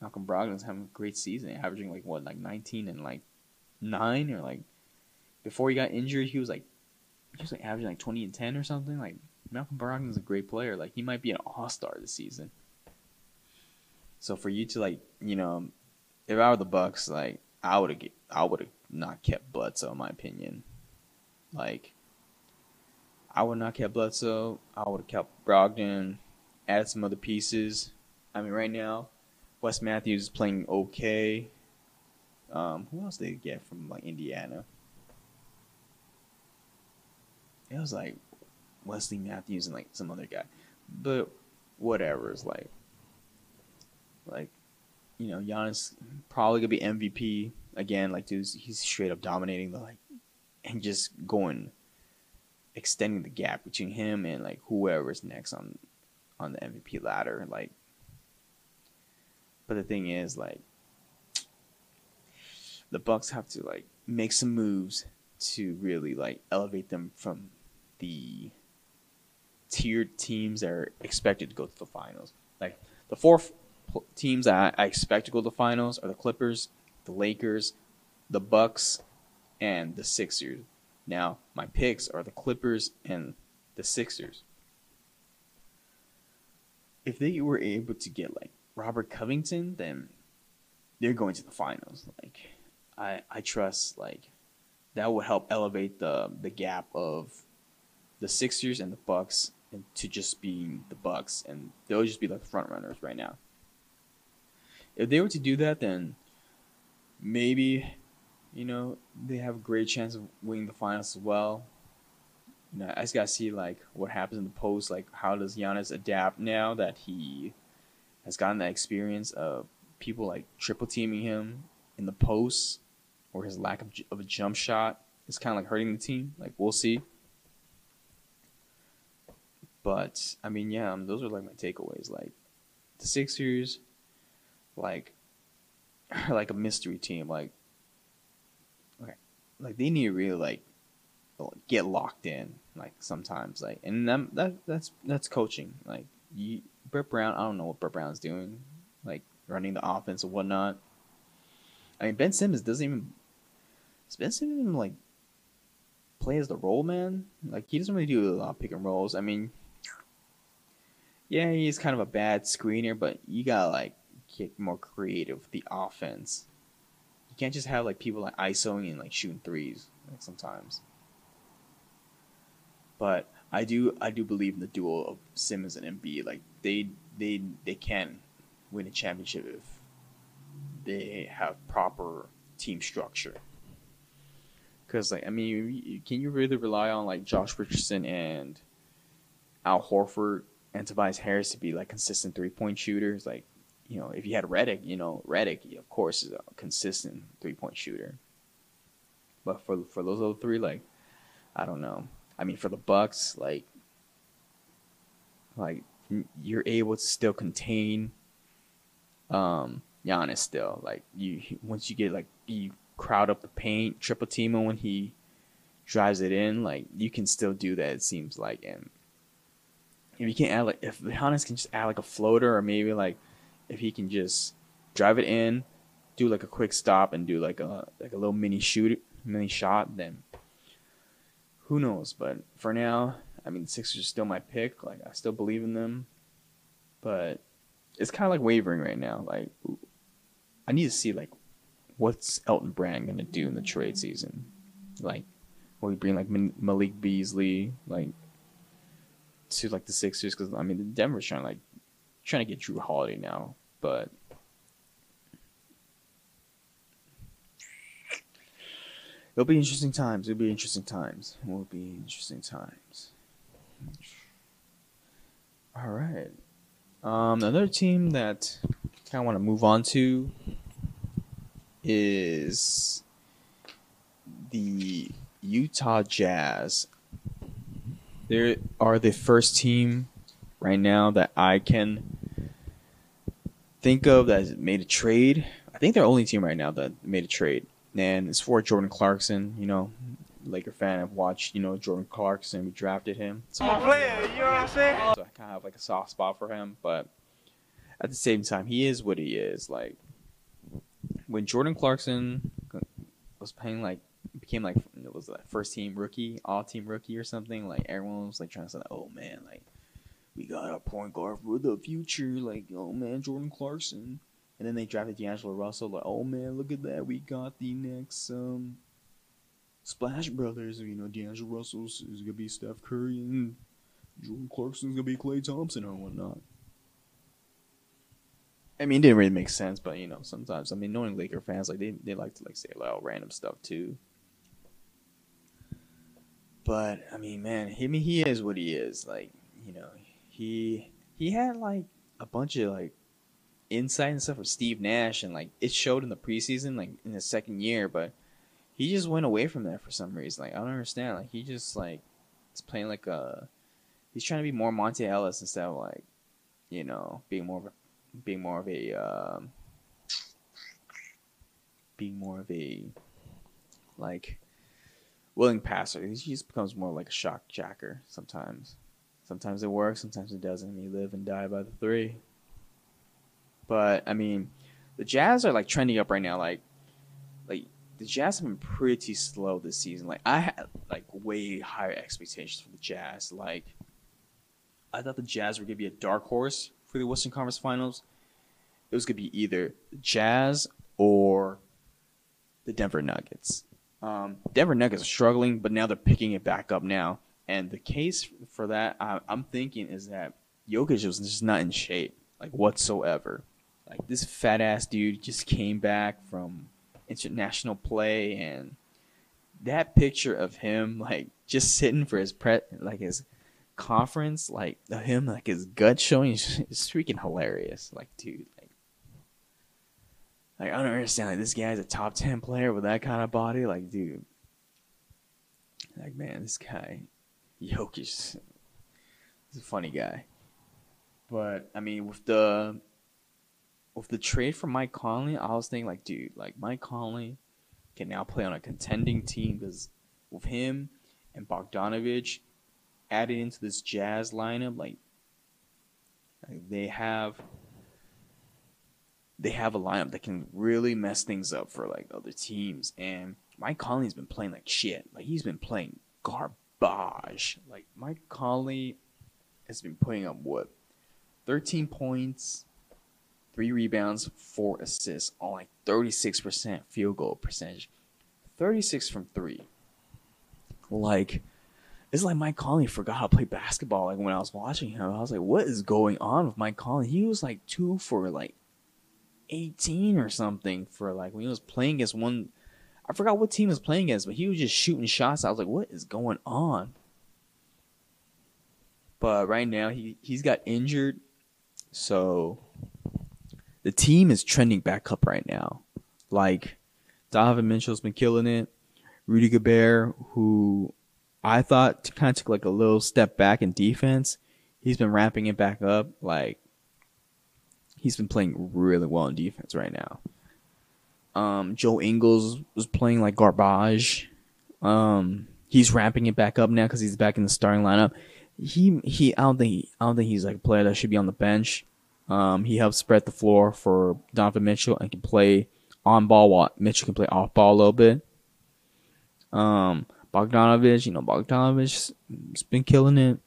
Malcolm Brogdon's having a great season, averaging like what like 19 and like nine or like before he got injured, he was like he was like averaging like twenty and ten or something. Like Malcolm Brogdon is a great player. Like he might be an all star this season. So for you to like, you know, if I were the Bucks, like I would have I would have not kept Bledsoe in my opinion. Like I would not kept Bledsoe. I would have kept Brogdon, added some other pieces. I mean, right now, Wes Matthews is playing okay. Um, who else did they get from like Indiana? It was like Wesley Matthews and like some other guy, but whatever. It's like, like, you know, Giannis probably gonna be MVP again. Like, dude, he's straight up dominating the like, and just going, extending the gap between him and like whoever's next on, on the MVP ladder. Like, but the thing is, like, the Bucks have to like make some moves to really like elevate them from the tiered teams that are expected to go to the finals. Like the four teams that I expect to go to the finals are the Clippers, the Lakers, the Bucks, and the Sixers. Now, my picks are the Clippers and the Sixers. If they were able to get like Robert Covington, then they're going to the finals. Like I I trust like that would help elevate the the gap of the Sixers and the Bucks to just being the Bucks, and they'll just be like front runners right now. If they were to do that, then maybe, you know, they have a great chance of winning the finals as well. You know, I just gotta see like what happens in the post. Like, how does Giannis adapt now that he has gotten that experience of people like triple teaming him in the post, or his lack of, of a jump shot is kind of like hurting the team. Like, we'll see. But I mean, yeah, um, those are like my takeaways. Like the Sixers, like, are like a mystery team. Like, okay, like they need to really like get locked in. Like sometimes, like, and that, that that's that's coaching. Like, you, Brett Brown, I don't know what Brett Brown's doing. Like running the offense and whatnot. I mean, Ben Simmons doesn't even. Does Ben Simmons even like play as the roll man? Like he doesn't really do a lot of pick and rolls. I mean, yeah, he's kind of a bad screener, but you gotta like get more creative with the offense. You can't just have like people like ISOing and like shooting threes like sometimes. But I do I do believe in the duo of Simmons and Embiid. Like they they they can win a championship if they have proper team structure. Because like I mean, can you really rely on like Josh Richardson and Al Horford and Tobias Harris to be like consistent three point shooters. Like, you know, if you had Redick, you know, Redick, of course, is a consistent three point shooter. But for for those other three, like, I don't know. I mean, for the Bucks, like, like you're able to still contain um Giannis still. Like you once you get like you crowd up the paint, triple team him when he drives it in, like you can still do that. It seems like, and if you can add like if Giannis can just add like a floater or maybe like if he can just drive it in, do like a quick stop and do like a like a little mini shoot mini shot, then who knows? But for now, I mean the Sixers are still my pick. Like I still believe in them. But it's kinda like wavering right now. Like I need to see like what's Elton Brand gonna do in the trade season. Like will he bring like Malik Beasley like to like the Sixers because I mean Denver's trying to like trying to get Jrue Holiday now, but it'll be interesting times. It'll be interesting times. It will be interesting times. All right. Um, another team that kind of want to move on to is the Utah Jazz. They are the first team right now that I can think of that has made a trade. I think they're the only team right now that made a trade, and it's for Jordan Clarkson. You know, Laker fan. I've watched, you know, Jordan Clarkson. We drafted him. So, player, you know what I'm saying? So I kind of have like a soft spot for him, but at the same time, he is what he is. Like when Jordan Clarkson was playing like became like it was like first team rookie, all team rookie or something. Like everyone was like trying to say, "Oh man, like we got a point guard for the future." Like, "Oh man, Jordan Clarkson." And then they drafted D'Angelo Russell. Like, "Oh man, look at that, we got the next um Splash Brothers." You know, D'Angelo Russell is gonna be Steph Curry and Jordan Clarkson's gonna be Klay Thompson or whatnot. I mean, it didn't really make sense, but you know, sometimes I mean, knowing Laker fans, like they they like to like say a lot of random stuff too. But I mean, man, I mean, he is what he is. Like, you know, he he had like a bunch of like insight and stuff with Steve Nash, and like it showed in the preseason, like in his second year. But he just went away from that for some reason. Like, I don't understand. Like, he just like is playing like a he's trying to be more Monta Ellis instead of like, you know, being more of a being more of a um, being more of a like willing passer. He just becomes more like a shock jacker sometimes. Sometimes it works, sometimes it doesn't. You live and die by the three. But I mean, the Jazz are like trending up right now. Like, like the Jazz have been pretty slow this season. Like I had like way higher expectations for the Jazz. Like I thought the Jazz were gonna be a dark horse for the Western Conference Finals. It was gonna be either the Jazz or the Denver Nuggets. Um, Denver Nuggets are struggling, but now they're picking it back up now. And the case for that, I, I'm thinking, is that Jokic was just not in shape, like whatsoever. Like this fat ass dude just came back from international play, and that picture of him like just sitting for his pre like his conference, like him like his gut showing is, freaking hilarious. Like dude, like I don't understand. Like this guy's a top ten player with that kind of body. Like, dude. Like, man, this guy, Jokic, is a funny guy. But I mean, with the with the trade for Mike Conley, I was thinking like, dude, like Mike Conley can now play on a contending team because with him and Bogdanovich added into this Jazz lineup, like, like they have they have a lineup that can really mess things up for like other teams. And Mike Conley's been playing like shit. Like he's been playing garbage. Like Mike Conley has been putting up what, thirteen points, three rebounds, four assists on like thirty six percent field goal percentage, thirty six from three. Like. It's like Mike Conley forgot how to play basketball. Like when I was watching him, I was like, "What is going on with Mike Conley?" He was like two for like 18 or something for like when he was playing against one. I forgot what team was playing against, but he was just shooting shots. I was like, what is going on? But right now he he's got injured, so the team is trending back up right now. Like Donovan Mitchell's been killing it. Rudy Gobert, who I thought kind of took like a little step back in defense, he's been ramping it back up. Like he's been playing really well in defense right now. Um, Joe Ingles was playing like garbage. Um, he's ramping it back up now because he's back in the starting lineup. He he, I don't think I don't think he's like a player that should be on the bench. Um, he helps spread the floor for Donovan Mitchell and can play on ball while Mitchell can play off ball a little bit. Um, Bogdanovich, you know, Bogdanovich's been killing it.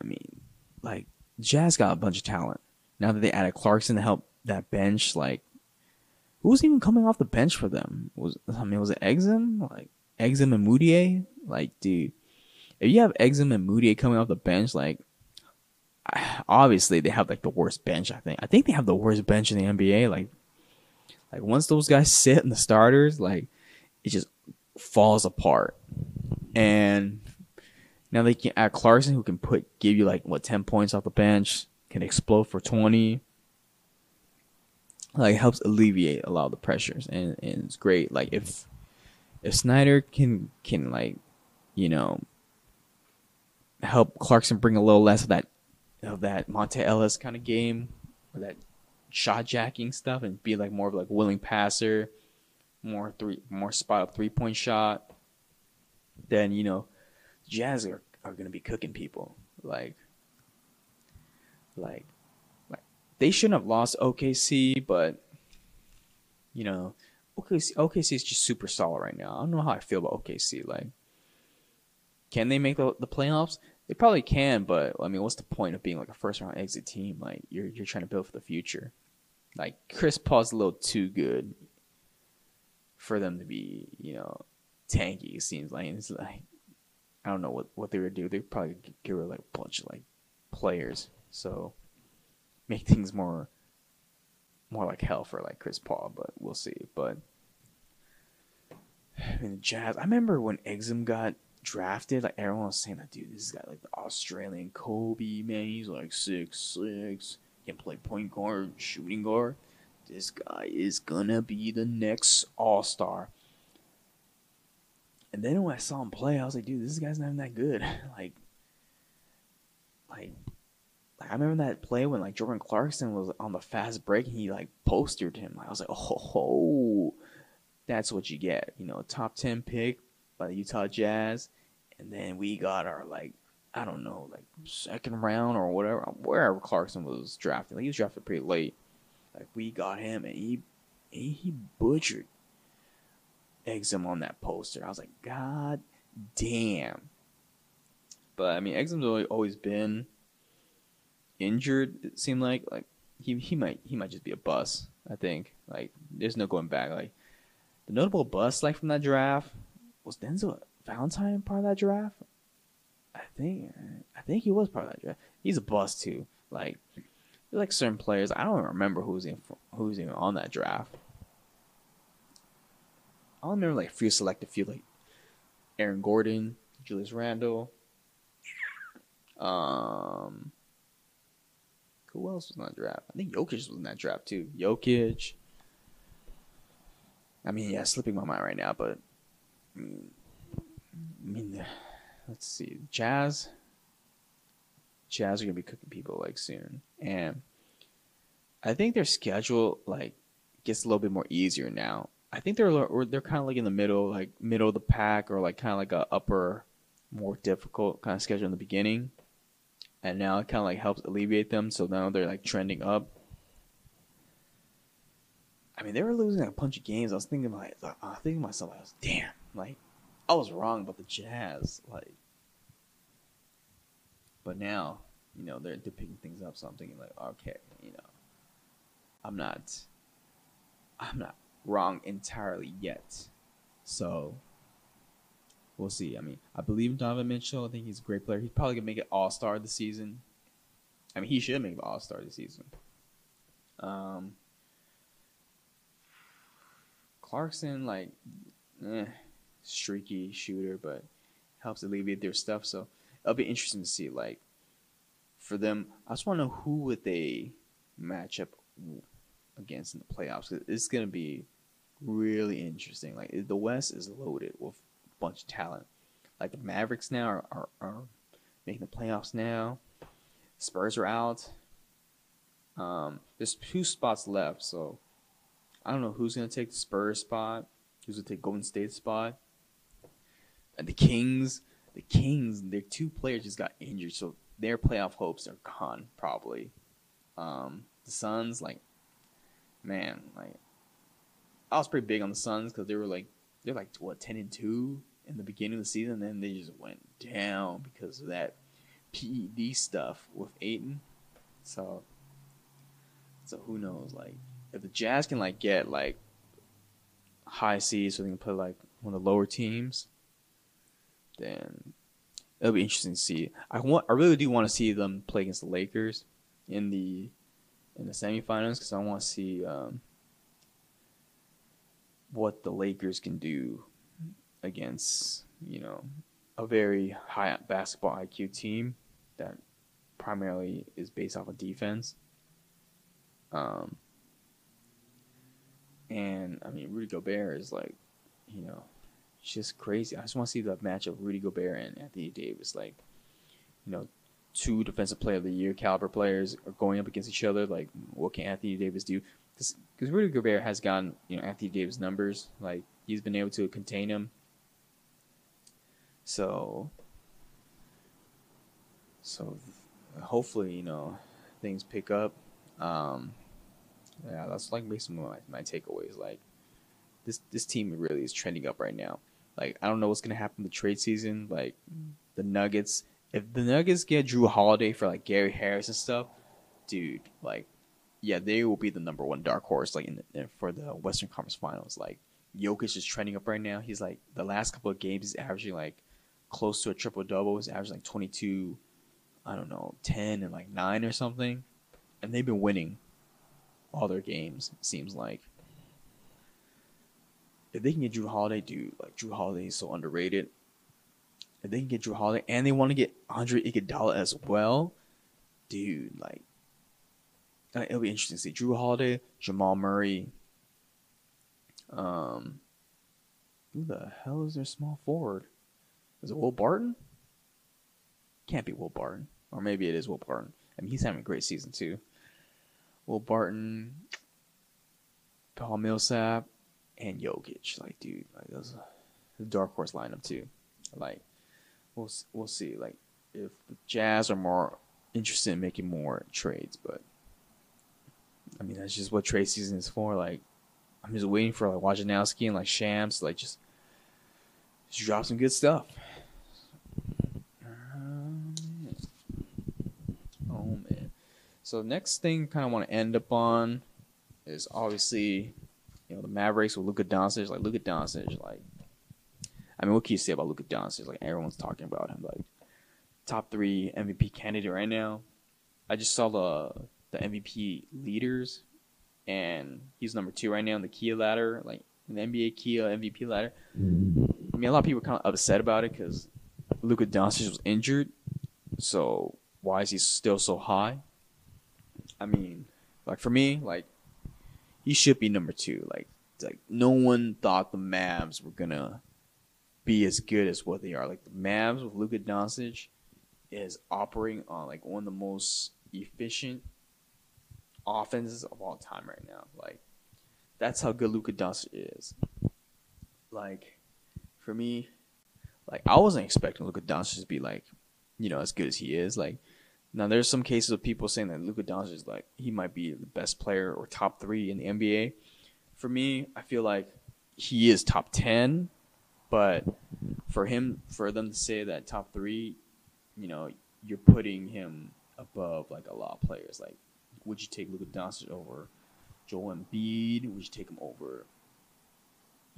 I mean, like Jazz got a bunch of talent. Now that they added Clarkson to help that bench, like who was even coming off the bench for them? Was I mean was it Exum? Like Exum and Mudiay, like, dude, if you have Exum and Mudiay coming off the bench, like, obviously they have like the worst bench. I think. I think they have the worst bench in the NBA. Like, like once those guys sit in the starters, like, it just falls apart. And now they can add Clarkson, who can put give you like what ten points off the bench, can explode for twenty. Like helps alleviate a lot of the pressures, and, and it's great. Like if if Snyder can can like, you know, help Clarkson bring a little less of that of that Monta Ellis kind of game or that shot jacking stuff and be like more of like willing passer, more three more spot up three point shot, then you know, Jazz are, are gonna be cooking people. Like like like they shouldn't have lost OKC, but you know, OKC OKC is just super solid right now. I don't know how I feel about OKC. Like, can they make the, the playoffs? They probably can, but I mean, what's the point of being like a first round exit team? Like, you're you're trying to build for the future. Like Chris Paul's a little too good for them to be, you know, tanky. It seems like it's like I don't know what what they would do. They probably get rid of like a bunch of like players, so make things more more like hell for like Chris Paul. But we'll see. But I mean, the Jazz. I remember when Exum got drafted, like everyone was saying that dude, this guy like the Australian Kobe man. He's like six six, can play point guard, shooting guard. This guy is gonna be the next All Star. And then when I saw him play, I was like, dude, this guy's not even that good. like, like, like I remember that play when like Jordan Clarkson was on the fast break and he like postered him. I was like, oh, that's what you get. You know, top ten pick by the Utah Jazz, and then we got our like I don't know, like second round or whatever, wherever Clarkson was drafted. Like he was drafted pretty late. Like we got him, and he he, he butchered Exum on that poster. I was like, God damn. But I mean, Exum's always been injured. It seemed like like he he might he might just be a bust. I think like there's no going back. Like the notable bust like from that draft was Denzel Valentine part of that draft. I think I think he was part of that draft. He's a bust too. Like like certain players, I don't remember who's in who's even on that draft. I remember like few selected few like Aaron Gordon, Julius Randle. Um, who else was in that draft? I think Jokic was in that draft too. Jokic. I mean, yeah, slipping my mind right now, but I mean, I mean, let's see, Jazz. Jazz are gonna be cooking people like soon, and I think their schedule like gets a little bit more easier now. I think they're they're kind of like in the middle, like middle of the pack, or like kind of like a upper, more difficult kind of schedule in the beginning, and now it kind of like helps alleviate them. So now they're like trending up. I mean, they were losing a bunch of games. I was thinking like, I was thinking myself, I was damn, like I was wrong about the Jazz, like. But now, you know, they're, picking things up. So I'm thinking like, okay, you know, I'm not, I'm not wrong entirely yet. So we'll see. I mean, I believe in Donovan Mitchell. I think he's a great player. He's probably gonna make it All Star this season. I mean, he should make the All Star this season. Um, Clarkson, like, eh, streaky shooter, but helps alleviate their stuff. So it'll be interesting to see, like, for them. I just want to know who would they match up against in the playoffs. It's gonna be really interesting. Like the West is loaded with a bunch of talent. Like the Mavericks now are, are, are making the playoffs now. Spurs are out. Um, there's two spots left, so I don't know who's gonna take the Spurs spot, who's gonna take Golden State spot. And the Kings, the Kings, their two players just got injured, so their playoff hopes are gone probably. Um, the Suns, like, man, like, I was pretty big on the Suns because they were like, they're like what ten and two in the beginning of the season, and then they just went down because of that PED stuff with Ayton. So, so who knows? Like, if the Jazz can like get like high seeds, so they can play like one of the lower teams, then it'll be interesting to see. I want, I really do want to see them play against the Lakers in the in the semifinals because I want to see um, what the Lakers can do against you know a very high basketball IQ team that primarily is based off of defense. Um, and I mean, Rudy Gobert is like, you know, just crazy. I just want to see the match of Rudy Gobert and Anthony Davis. Like, you know, two defensive player of the year caliber players are going up against each other. Like, what can Anthony Davis do? Because Rudy Gobert has gotten, you know, Anthony Davis numbers. Like, he's been able to contain him. So, so hopefully, you know, things pick up. Um, yeah, that's like basically my, my takeaways. Like, this this team really is trending up right now. Like, I don't know what's gonna happen the trade season. Like, the Nuggets. If the Nuggets get Jrue Holiday for like Gary Harris and stuff, dude, like, yeah, they will be the number one dark horse. Like, in, for the Western Conference Finals. Like, Jokic is trending up right now. He's like the last couple of games, he's averaging like close to a triple double. He's averaging like twenty two I don't know, 10 and like 9 or something. And they've been winning all their games, it seems like. If they can get Jrue Holiday, dude, like Jrue Holiday is so underrated. If they can get Jrue Holiday and they want to get Andre Iguodala as well, dude, like uh, it'll be interesting to see Jrue Holiday, Jamal Murray. Um, who the hell is their small forward? Is it Will Barton? Can't be Will Barton. Or maybe it is Will Barton. I mean, he's having a great season too. Will Barton, Paul Millsap, and Jokic. Like, dude, like those the dark horse lineup too. Like, we'll we'll see. Like, if the Jazz are more interested in making more trades, but I mean, that's just what trade season is for. Like, I'm just waiting for like Wojnarowski and like Shams, like just just drop some good stuff. Um, oh man. So next thing kind of want to end up on is obviously, you know, the Mavericks with Luka Doncic. Like Luka Doncic, like, I mean, what can you say about Luka Doncic? Like everyone's talking about him, like top three MVP candidate right now. I just saw the the MVP leaders, and he's number two right now in the Kia ladder, like in the NBA Kia MVP ladder. I mean, a lot of people are kind of upset about it because Luka Doncic was injured, so why is he still so high? I mean, like for me, like he should be number two. Like, like no one thought the Mavs were gonna be as good as what they are. Like the Mavs with Luka Doncic is operating on like one of the most efficient offenses of all time right now. Like that's how good Luka Doncic is. Like for me, like I wasn't expecting Luka Doncic to be like, you know, as good as he is. Like now, there's some cases of people saying that Luka Doncic is like he might be the best player or top three in the NBA. For me, I feel like he is top ten, but for him, for them to say that top three, you know, you're putting him above like a lot of players. Like, would you take Luka Doncic over Joel Embiid? Would you take him over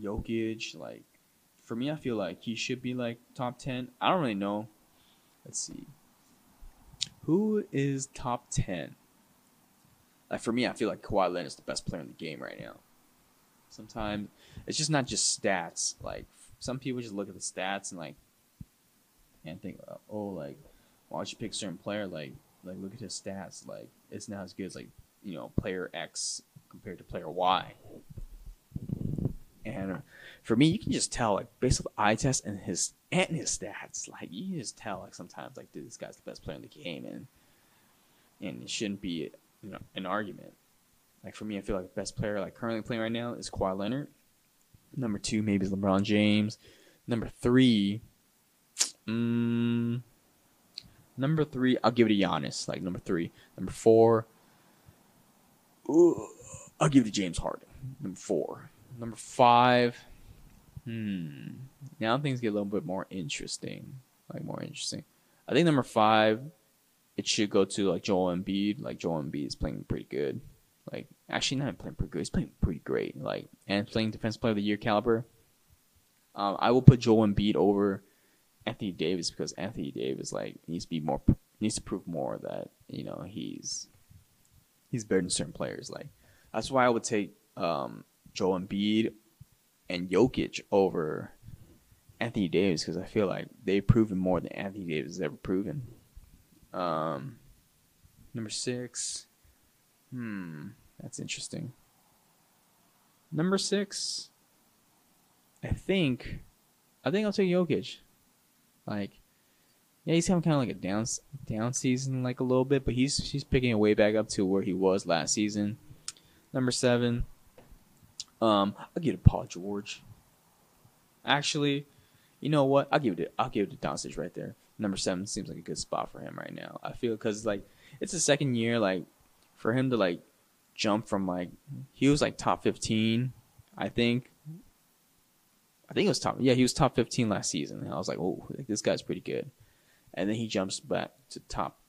Jokic? Like, for me, I feel like he should be like top ten. I don't really know. Let's see. Who is top ten? Like for me, I feel like Kawhi Leonard is the best player in the game right now. Sometimes it's just not just stats. Like some people just look at the stats and like and think, oh, like why don't you pick a certain player? Like like look at his stats. Like it's not as good as like you know player X compared to player Y. And uh, for me, you can just tell like based on the eye test and his and his stats, like you can just tell like sometimes like dude, this guy's the best player in the game, and and it shouldn't be you know an argument. Like for me, I feel like the best player like currently playing right now is Kawhi Leonard. Number two maybe is LeBron James. Number three, um, number three I'll give it to Giannis. Like number three, number four. Ooh, I'll give it to James Harden. Number four. Number five. Hmm. Now things get a little bit more interesting. Like more interesting. I think number five, it should go to like Joel Embiid. Like Joel Embiid is playing pretty good. Like actually not playing pretty good. He's playing pretty great. Like and playing defense player of the year caliber. Um, I will put Joel Embiid over Anthony Davis because Anthony Davis like needs to be more needs to prove more that you know he's he's better than certain players. Like that's why I would take um, Joel Embiid and Jokic over Anthony Davis because I feel like they've proven more than Anthony Davis has ever proven. Um, number six, hmm, that's interesting. Number six, I think, I think I'll take Jokic. Like, yeah, he's having kind of like a down down season, like a little bit, but he's he's picking it way back up to where he was last season. Number seven, um, I'll give it to Paul George. Actually, you know what? I'll give it. To, I'll give it to Doncic right there. Number seven seems like a good spot for him right now. I feel because like it's the second year, like for him to like jump from like he was like top fifteen, I think. I think it was top. Yeah, he was top fifteen last season. And I was like, oh, like, this guy's pretty good. And then he jumps back to top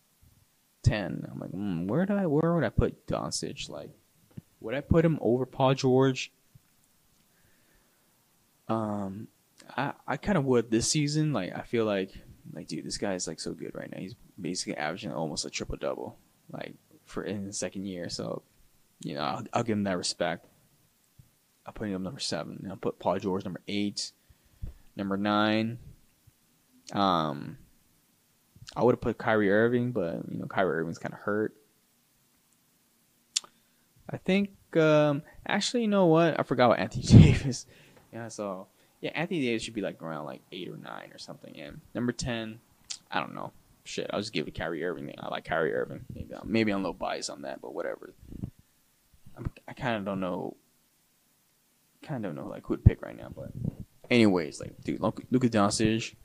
ten. I'm like, mm, where do I? Where would I put Doncic? Like, would I put him over Paul George? Um, I I kind of would this season. Like, I feel like like dude, this guy is like so good right now. He's basically averaging almost a triple double, like for in the second year. So, you know, I'll, I'll give him that respect. I'll put him number seven. I'll put Paul George number eight, number nine. Um, I would have put Kyrie Irving, but you know, Kyrie Irving's kind of hurt. I think um, actually, you know what? I forgot what Anthony Davis. Yeah, so yeah, Anthony Davis should be like around like eight or nine or something. And number ten, I don't know. Shit, I'll just give it to Kyrie Irving. I like Kyrie Irving. Maybe I'm, maybe I'm a little biased on that, but whatever. I'm, I kind of don't know. Kind of don't know like who to pick right now, but anyways, like dude, at Doncic.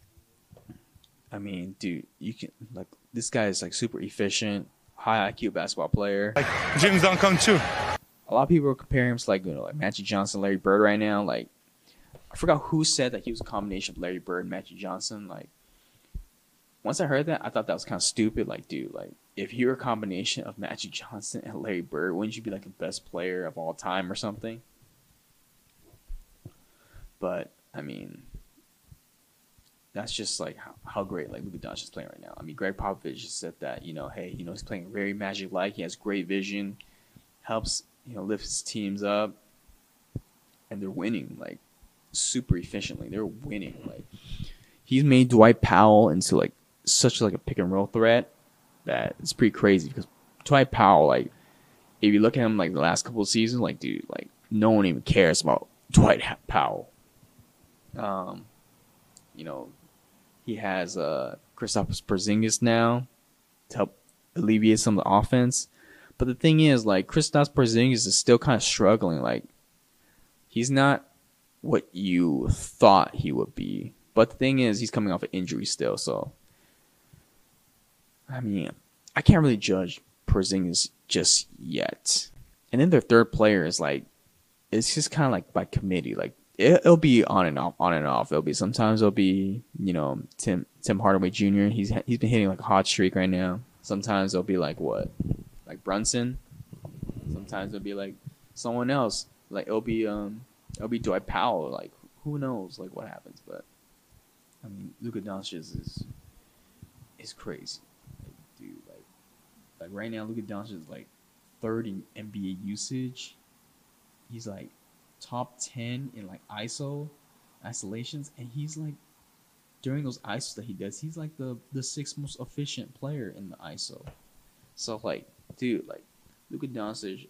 I mean, dude, you can like this guy is like super efficient, high IQ basketball player. Like James Duncan too. A lot of people are comparing him to like you know like Magic Johnson, Larry Bird right now. Like I forgot who said that he was a combination of Larry Bird and Magic Johnson. Like once I heard that, I thought that was kind of stupid. Like, dude, like if you're a combination of Magic Johnson and Larry Bird, wouldn't you be like the best player of all time or something? But I mean, that's just like how, how great like Luka Doncic is playing right now. I mean, Gregg Popovich just said that you know, hey, you know, he's playing very Magic like. He has great vision, helps you know lift his teams up, and they're winning like super efficiently. They're winning like he's made Dwight Powell into like such like a pick and roll threat that it's pretty crazy because Dwight Powell like if you look at him like the last couple of seasons like dude like no one even cares about Dwight Powell. Um, you know, he has uh Kristaps Porzingis now to help alleviate some of the offense. But the thing is, like Kristaps Porzingis is still kind of struggling. Like he's not what you thought he would be. But the thing is, he's coming off an injury still, so I mean, I can't really judge Porzingis just yet. And then their third player is like, it's just kind of like by committee. Like it, will be on and off, on and off. It'll be sometimes it'll be you know Tim Tim Hardaway Jr. He's he's been hitting like a hot streak right now. Sometimes it'll be like what, like Brunson. Sometimes it'll be like someone else. Like it'll be um it'll be Dwight Powell. Like who knows like what happens, but I mean Luka Doncic is is crazy, like, dude. Like like right now, Luka Doncic is like third in NBA usage. He's like top ten in like ISO isolations, and he's like during those ISOs that he does, he's like the the sixth most efficient player in the ISO. So like, dude, like Luka Doncic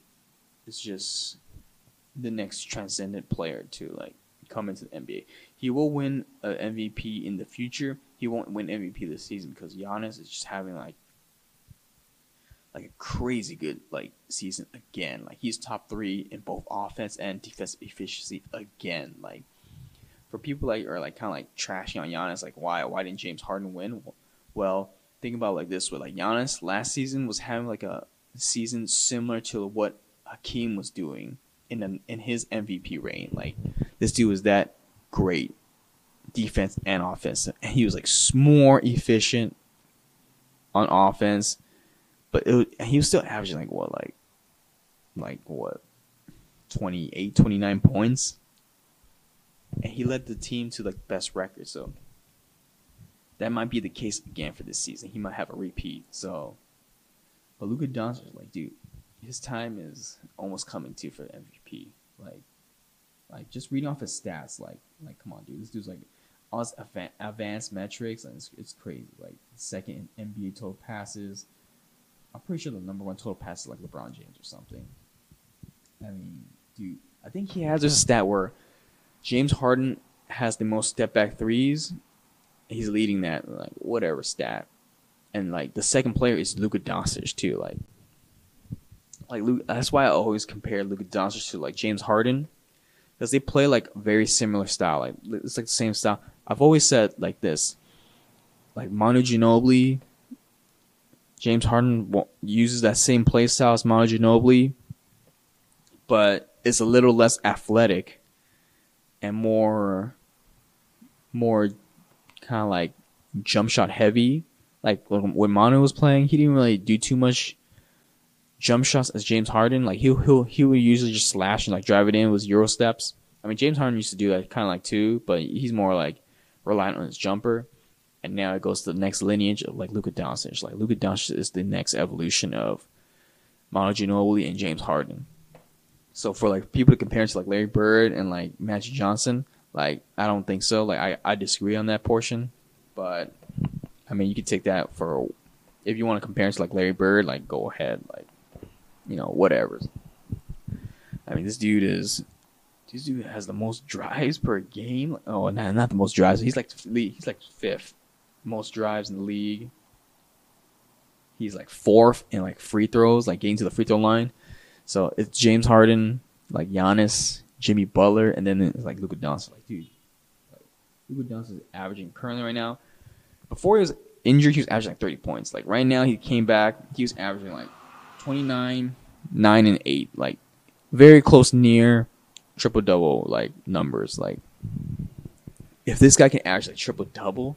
is just the next transcendent player to like come into the NBA. He will win an MVP in the future. He won't win MVP this season because Giannis is just having like like a crazy good like season again. Like he's top three in both offense and defensive efficiency again. Like for people like are like kind of like trashing on Giannis, like why why didn't James Harden win? Well, think about like this: with like Giannis last season was having like a season similar to what Hakeem was doing in an, in his MVP reign. Like this dude was that great defense and offense, and he was like more efficient on offense, but it, he was still averaging like what like like what 28 29 points and he led the team to like best record. So that might be the case again for this season. He might have a repeat. So, but Luka Doncic, like, dude, his time is almost coming to for MVP. Like, like just reading off his stats, like, like come on, dude, this dude's like all his advanced metrics, and it's, it's crazy. Like second NBA total passes. I'm pretty sure the number one total passes like LeBron James or something. I mean, dude, I think he has this stat where James Harden has the most step back threes. He's leading that like whatever stat, and like the second player is Luka Doncic too. Like, like Luke. That's why I always compare Luka Doncic to like James Harden, because they play like very similar style. Like it's like the same style. I've always said like this, like Manu Ginobili. James Harden uses that same play style as Manu Ginobili, but it's a little less athletic and more more kind of like jump shot heavy. Like when Manu was playing, he didn't really do too much jump shots as James Harden. Like he'll he'll he would usually just slash and like drive it in with euro steps. I mean James Harden used to do that kind of like too, but he's more like reliant on his jumper. And now it goes to the next lineage of like Luka Doncic. Like Luka Doncic is the next evolution of Manu Ginobili and James Harden. So for like people to compare to like Larry Bird and like Magic Johnson, like I don't think so. Like I, I disagree on that portion. But I mean you could take that for if you want to compare it to like Larry Bird, like go ahead. Like you know, whatever. I mean this dude is this dude has the most drives per game. Oh, not not the most drives. He's like he's like fifth most drives in the league. He's like fourth in like free throws, like getting to the free throw line. So it's James Harden, like Giannis, Jimmy Butler, and then it's like Luka Doncic. Like, dude, like, Luka Doncic is averaging currently right now. Before he was injured, he was averaging like 30 points. Like right now, he came back, he was averaging like 29, 9, and 8. Like very close near triple double like numbers. Like if this guy can like triple double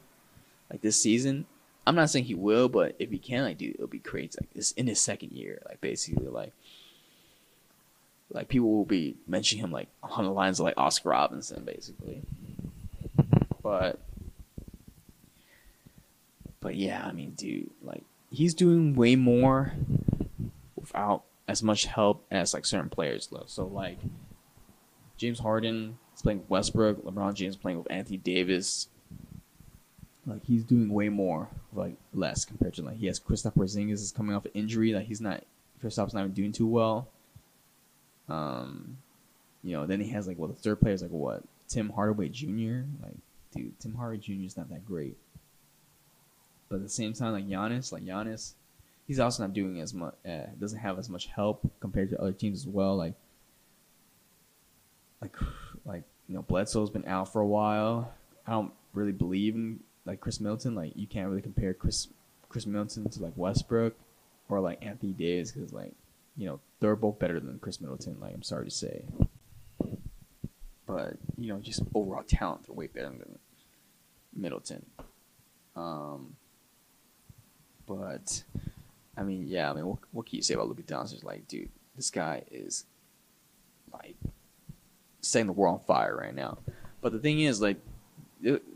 like this season, I'm not saying he will, but if he can, like dude, it'll be crazy. Like this in his second year, like basically like like people will be mentioning him like on the lines of like Oscar Robinson, basically. But but yeah, I mean, dude, like he's doing way more without as much help as like certain players though. So like James Harden is playing with Westbrook, LeBron James playing with Anthony Davis. Like he's doing way more, like less compared to like he has Kristaps Porzingis is coming off an injury, like he's not Kristaps not even doing too well. Um, you know, then he has like well the third player is like what Tim Hardaway Jr. Like, dude, Tim Hardaway Jr. is not that great. But at the same time, like Giannis, like Giannis, he's also not doing as much. Uh, doesn't have as much help compared to other teams as well. Like, like, like you know, Bledsoe's been out for a while. I don't really believe in like Khris Middleton. Like, you can't really compare Chris Khris Middleton to like Westbrook or like Anthony Davis because like you know, they're both better than Khris Middleton. Like I'm sorry to say, but you know, just overall talent, they're way better than Middleton. Um, but I mean, yeah, I mean, what, what can you say about Luka Doncic? Like, dude, this guy is like setting the world on fire right now. But the thing is, like,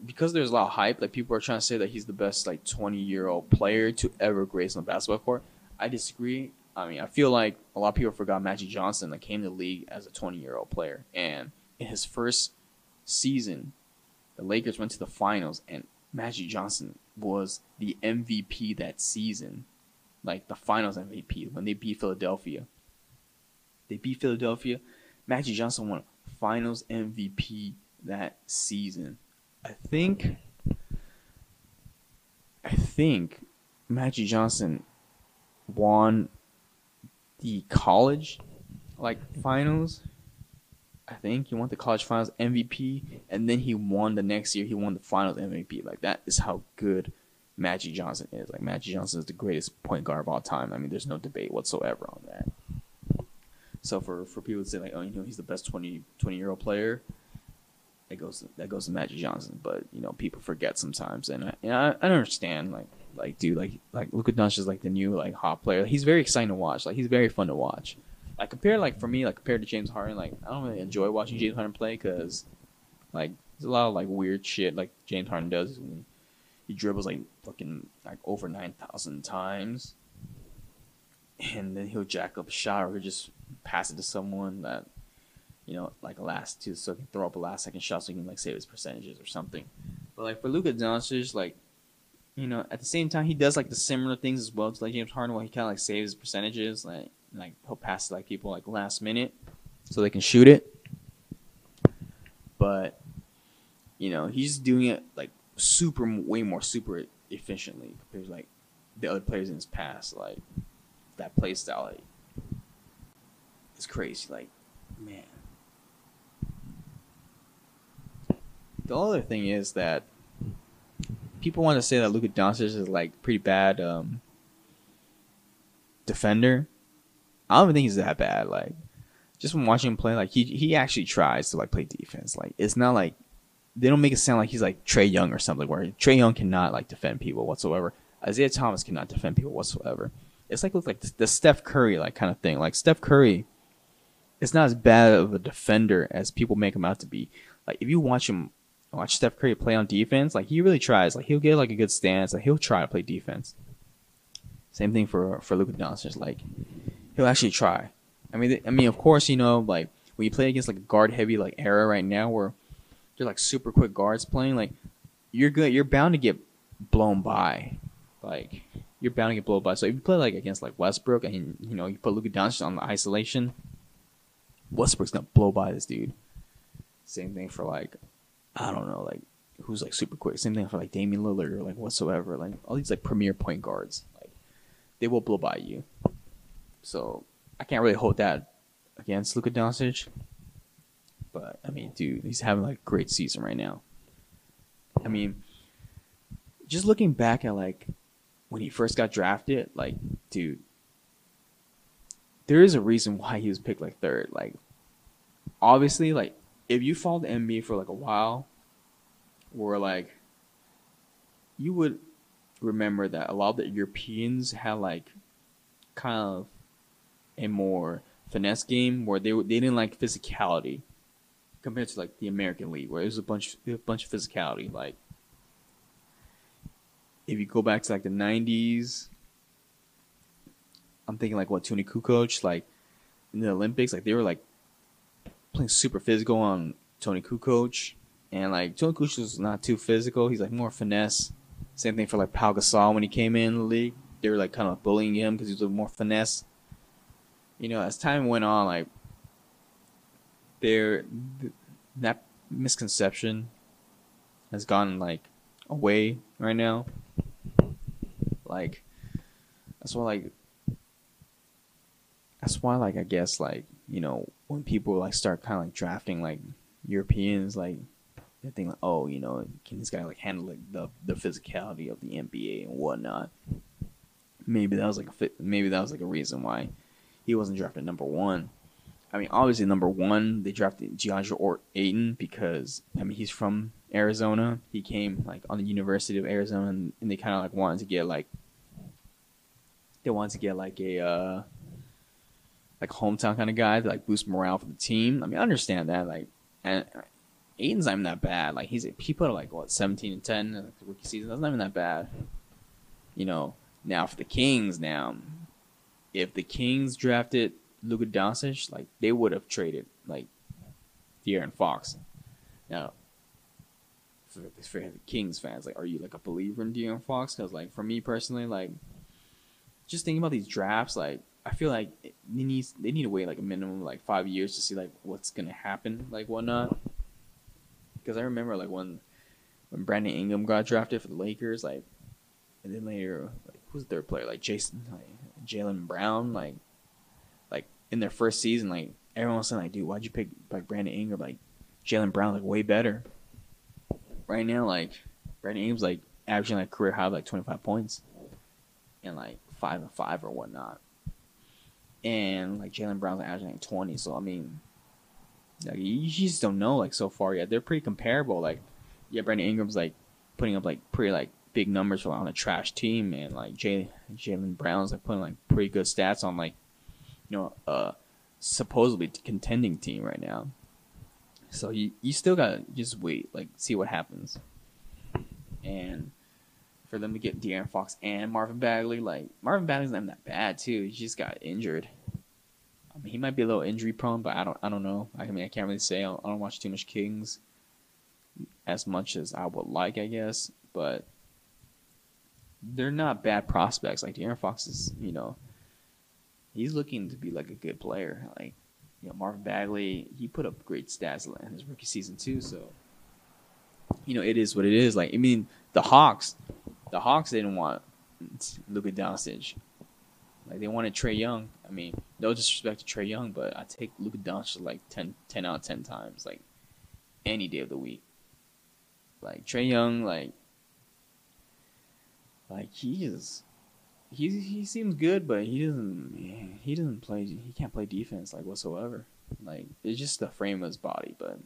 because there's a lot of hype, like people are trying to say that he's the best like 20 year old player to ever grace on the basketball court. I disagree. I mean, I feel like a lot of people forgot Magic Johnson that came to the league as a 20 year old player. And in his first season, the Lakers went to the finals, and Magic Johnson was the MVP that season. Like the finals MVP when they beat Philadelphia. They beat Philadelphia. Magic Johnson won finals MVP that season. I think. I think Magic Johnson won the college like finals. I think he won the college finals MVP, and then he won the next year. He won the finals MVP. Like that is how good Magic Johnson is. Like Magic Johnson is the greatest point guard of all time. I mean, there's no debate whatsoever on that. So for for people to say like, oh, you know, he's the best 20, 20 year old player, that goes that goes to Magic Johnson. But you know, people forget sometimes, and I, I, I understand like like dude, like like Luka Doncic is like the new like hot player. He's very exciting to watch. Like he's very fun to watch. Like compared like for me, like compared to James Harden, like I don't really enjoy watching James Harden play because Like there's a lot of like weird shit like James Harden does when he dribbles like fucking like over nine thousand times, and then he'll jack up a shot or he'll just pass it to someone that you know like last two so he can throw up a last second shot so he can like save his percentages or something. But like for Luka Doncic, like you know at the same time he does like the similar things as well to like James Harden where he kind of like saves his percentages like like he'll pass like people like last minute so they can shoot it. But you know he's doing it like super way more super efficiently compared to like the other players in his past. Like that play style, like, it's crazy. Like man. The other thing is that people want to say that Luka Doncic is like pretty bad um, defender. I don't even think he's that bad. Like just from watching him play, like he he actually tries to like play defense. Like it's not like they don't make it sound like he's like Trae Young or something where Trae Young cannot like defend people whatsoever. Isaiah Thomas cannot defend people whatsoever. It's like look like the, Steph Curry like kind of thing. Like Steph Curry, it's not as bad of a defender as people make him out to be. Like if you watch him watch Steph Curry play on defense, like he really tries. Like he'll get like a good stance. Like he'll try to play defense. Same thing for for Luka Doncic. Like he'll actually try. I mean, I mean, of course, you know, like when you play against like a guard heavy like era right now, where you're like super quick guards playing, like you're good. You're bound to get blown by. Like you're bound to get blown by. So if you play like against like Westbrook and you know you put Luka Doncic on the isolation, Westbrook's gonna blow by this dude. Same thing for like I don't know, like who's like super quick. Same thing for like Damian Lillard or like whatsoever. Like all these like premier point guards, like they will blow by you. So I can't really hold that against Luka Doncic. But I mean, dude, he's having like a great season right now. I mean, just looking back at like when he first got drafted, like, dude, there is a reason why he was picked like third. Like, obviously, like if you followed the NBA for like a while, or like you would remember that a lot of the Europeans had like kind of a more finesse game where they they didn't like physicality compared to like the American League where it was a bunch a bunch of physicality. Like if you go back to like the '90s, I'm thinking like what Toni Kukoc like in the Olympics, like they were like playing super physical on Toni Kukoc, and like Toni Kukoc was not too physical. He's like more finesse. Same thing for like Pau Gasol when he came in the league. They were like kind of bullying him because he was more finesse. You know, as time went on, like there that misconception has gone like away right now. Like that's why like that's why like I guess like you know when people like start kind of like drafting like Europeans like they think like oh you know can this guy like handle like the the physicality of the NBA and whatnot. Maybe that was like a fit, maybe that was like a reason why he wasn't drafted number one. I mean, obviously number one they drafted DeAndre or Ayton because I mean he's from Arizona. He came like on the University of Arizona, and, and they kind of like wanted to get like they wanted to get like a uh, like hometown kind of guy to like boost morale for the team. I mean, I understand that. Like, and Ayton's not even that bad. Like, he's he put like what seventeen and ten in the rookie season. That's not even that bad. You know, now for the Kings, now if the Kings drafted Luka Doncic, like they would have traded like De'Aaron Fox. Now, for, for the Kings fans, like, are you like a believer in De'Aaron Fox? Because like for me personally, like just thinking about these drafts, like I feel like they need they need to wait like a minimum like five years to see like what's gonna happen, like whatnot. Because I remember like when when Brandon Ingram got drafted for the Lakers, like, and then later like who's the third player like Jason like Jaylen Brown, like in their first season, like everyone was saying like, dude, why'd you pick like Brandon Ingram? Like Jaylen Brown like way better. Right now, like Brandon Ingram's like averaging like career high like twenty five points, and like five and five or whatnot and like Jaylen Brown's like averaging like twenty. So I mean, like you just don't know like so far yet. They're pretty comparable. Like yeah, Brandon Ingram's like putting up like pretty like big numbers on a trash team, and like Jaylen Brown's like putting like pretty good stats on like you know supposedly contending team right now. So you you still gotta just wait, like see what happens. And for them to get De'Aaron Fox and Marvin Bagley, like Marvin Bagley's not that bad too. He just got injured. I mean, he might be a little injury prone, but I don't I don't know. I mean, I can't really say. I don't, I don't watch too much Kings as much as I would like, I guess. But they're not bad prospects. Like De'Aaron Fox is, you know, he's looking to be like a good player. Like, you know, Marvin Bagley, he put up great stats in his rookie season too. So, you know, it is what it is. Like, I mean, the Hawks, the Hawks didn't want Luka Doncic. Like they wanted Trae Young. I mean, no disrespect to Trae Young, but I take Luka Doncic like 10, 10 out of ten times, like any day of the week. Like Trae Young, like like he is he he seems good, but he doesn't he doesn't play he can't play defense like whatsoever. Like it's just the frame of his body, but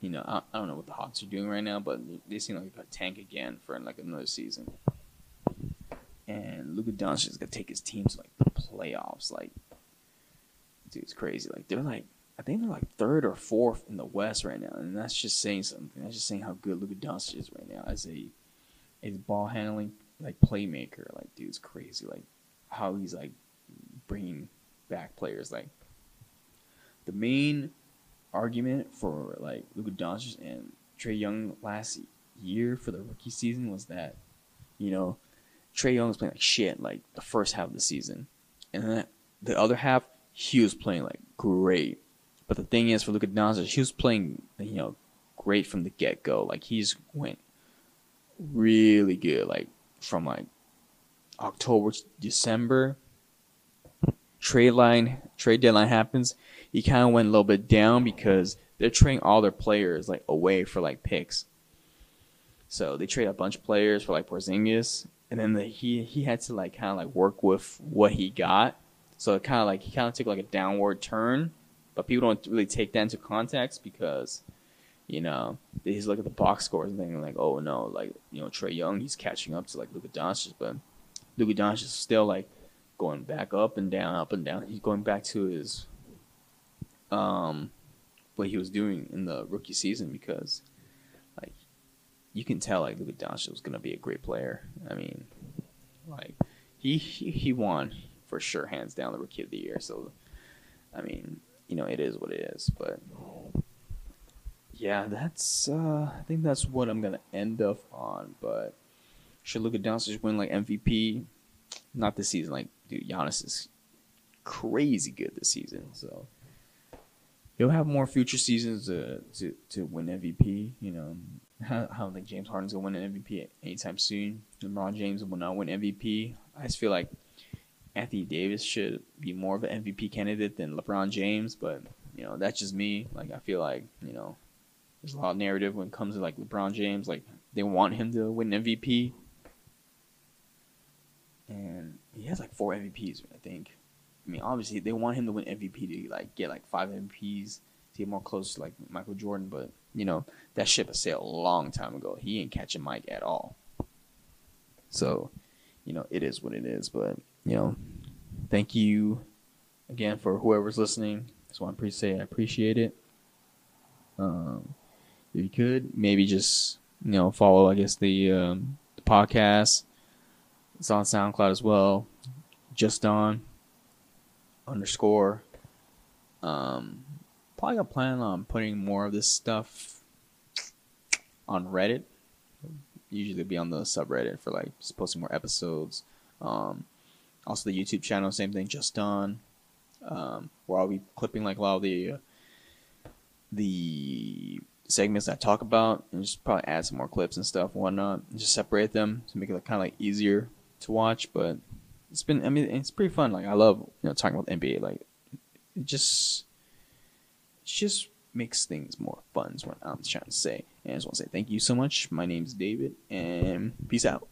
you know I, I don't know what the Hawks are doing right now, but they seem like a tank again for like another season. And Luka Doncic is gonna take his team to like the playoffs. Like, dude, it's crazy. Like they're like I think they're like third or fourth in the West right now, and that's just saying something. That's just saying how good Luka Doncic is right now as a his ball handling like playmaker. Like dude's crazy. Like how he's like bringing back players. Like the main argument for like Luka Doncic and Trae Young last year for the rookie season was that you know Trae Young was playing like shit like the first half of the season, and then the other half he was playing like great. But the thing is, for Luka Doncic, he was playing you know great from the get go. Like he's went really good. Like from like October to December, trade line trade deadline happens. He kind of went a little bit down because they're trading all their players like away for like picks. So they trade a bunch of players for like Porzingis, and then the, he he had to like kind of like work with what he got. So it kind of like he kind of took like a downward turn, but people don't really take that into context because you know, they just look at the box scores and think like, oh no, like you know Trae Young, he's catching up to like Luka Doncic, but Luka Doncic is still like going back up and down, up and down. He's going back to his um what he was doing in the rookie season because like you can tell like Luka Doncic was gonna be a great player. I mean, like he he, he won for sure, hands down, the rookie of the year. So I mean, you know, it is what it is, but yeah, that's uh, I think that's what I'm gonna end up on. But should Luka Doncic win like MVP? Not this season. Like, dude, Giannis is crazy good this season. So he'll have more future seasons to to, to win MVP. You know, I don't think James Harden's gonna win an MVP anytime soon. LeBron James will not win MVP. I just feel like Anthony Davis should be more of an MVP candidate than LeBron James, but you know that's just me. Like I feel like you know there's a lot of narrative when it comes to like LeBron James. Like they want him to win MVP, and he has like four MVPs, I think. I mean, obviously they want him to win MVP to like get like five MVPs to get more close to like Michael Jordan, but you know that ship has sailed a long time ago. He ain't catching Mike at all. So, you know, it is what it is. But you know, thank you again for whoever's listening. Just want to say I appreciate it. Um, if you could maybe just you know follow I guess the um, the podcast. It's on SoundCloud as well. Just on underscore. Um, probably gonna plan on putting more of this stuff on Reddit. Usually be on the subreddit for like just posting more episodes. Um, also the YouTube channel, same thing, just on. Um, where I'll be clipping like a lot of the uh, the segments I talk about, and just probably add some more clips and stuff, and whatnot, and just separate them to make it kind of like easier to watch. But it's been, I mean, it's pretty fun. Like I love you know talking about NBA. Like it just, it just makes things more fun. Is what I'm trying to say. And I just want to say thank you so much. My name's David, and peace out.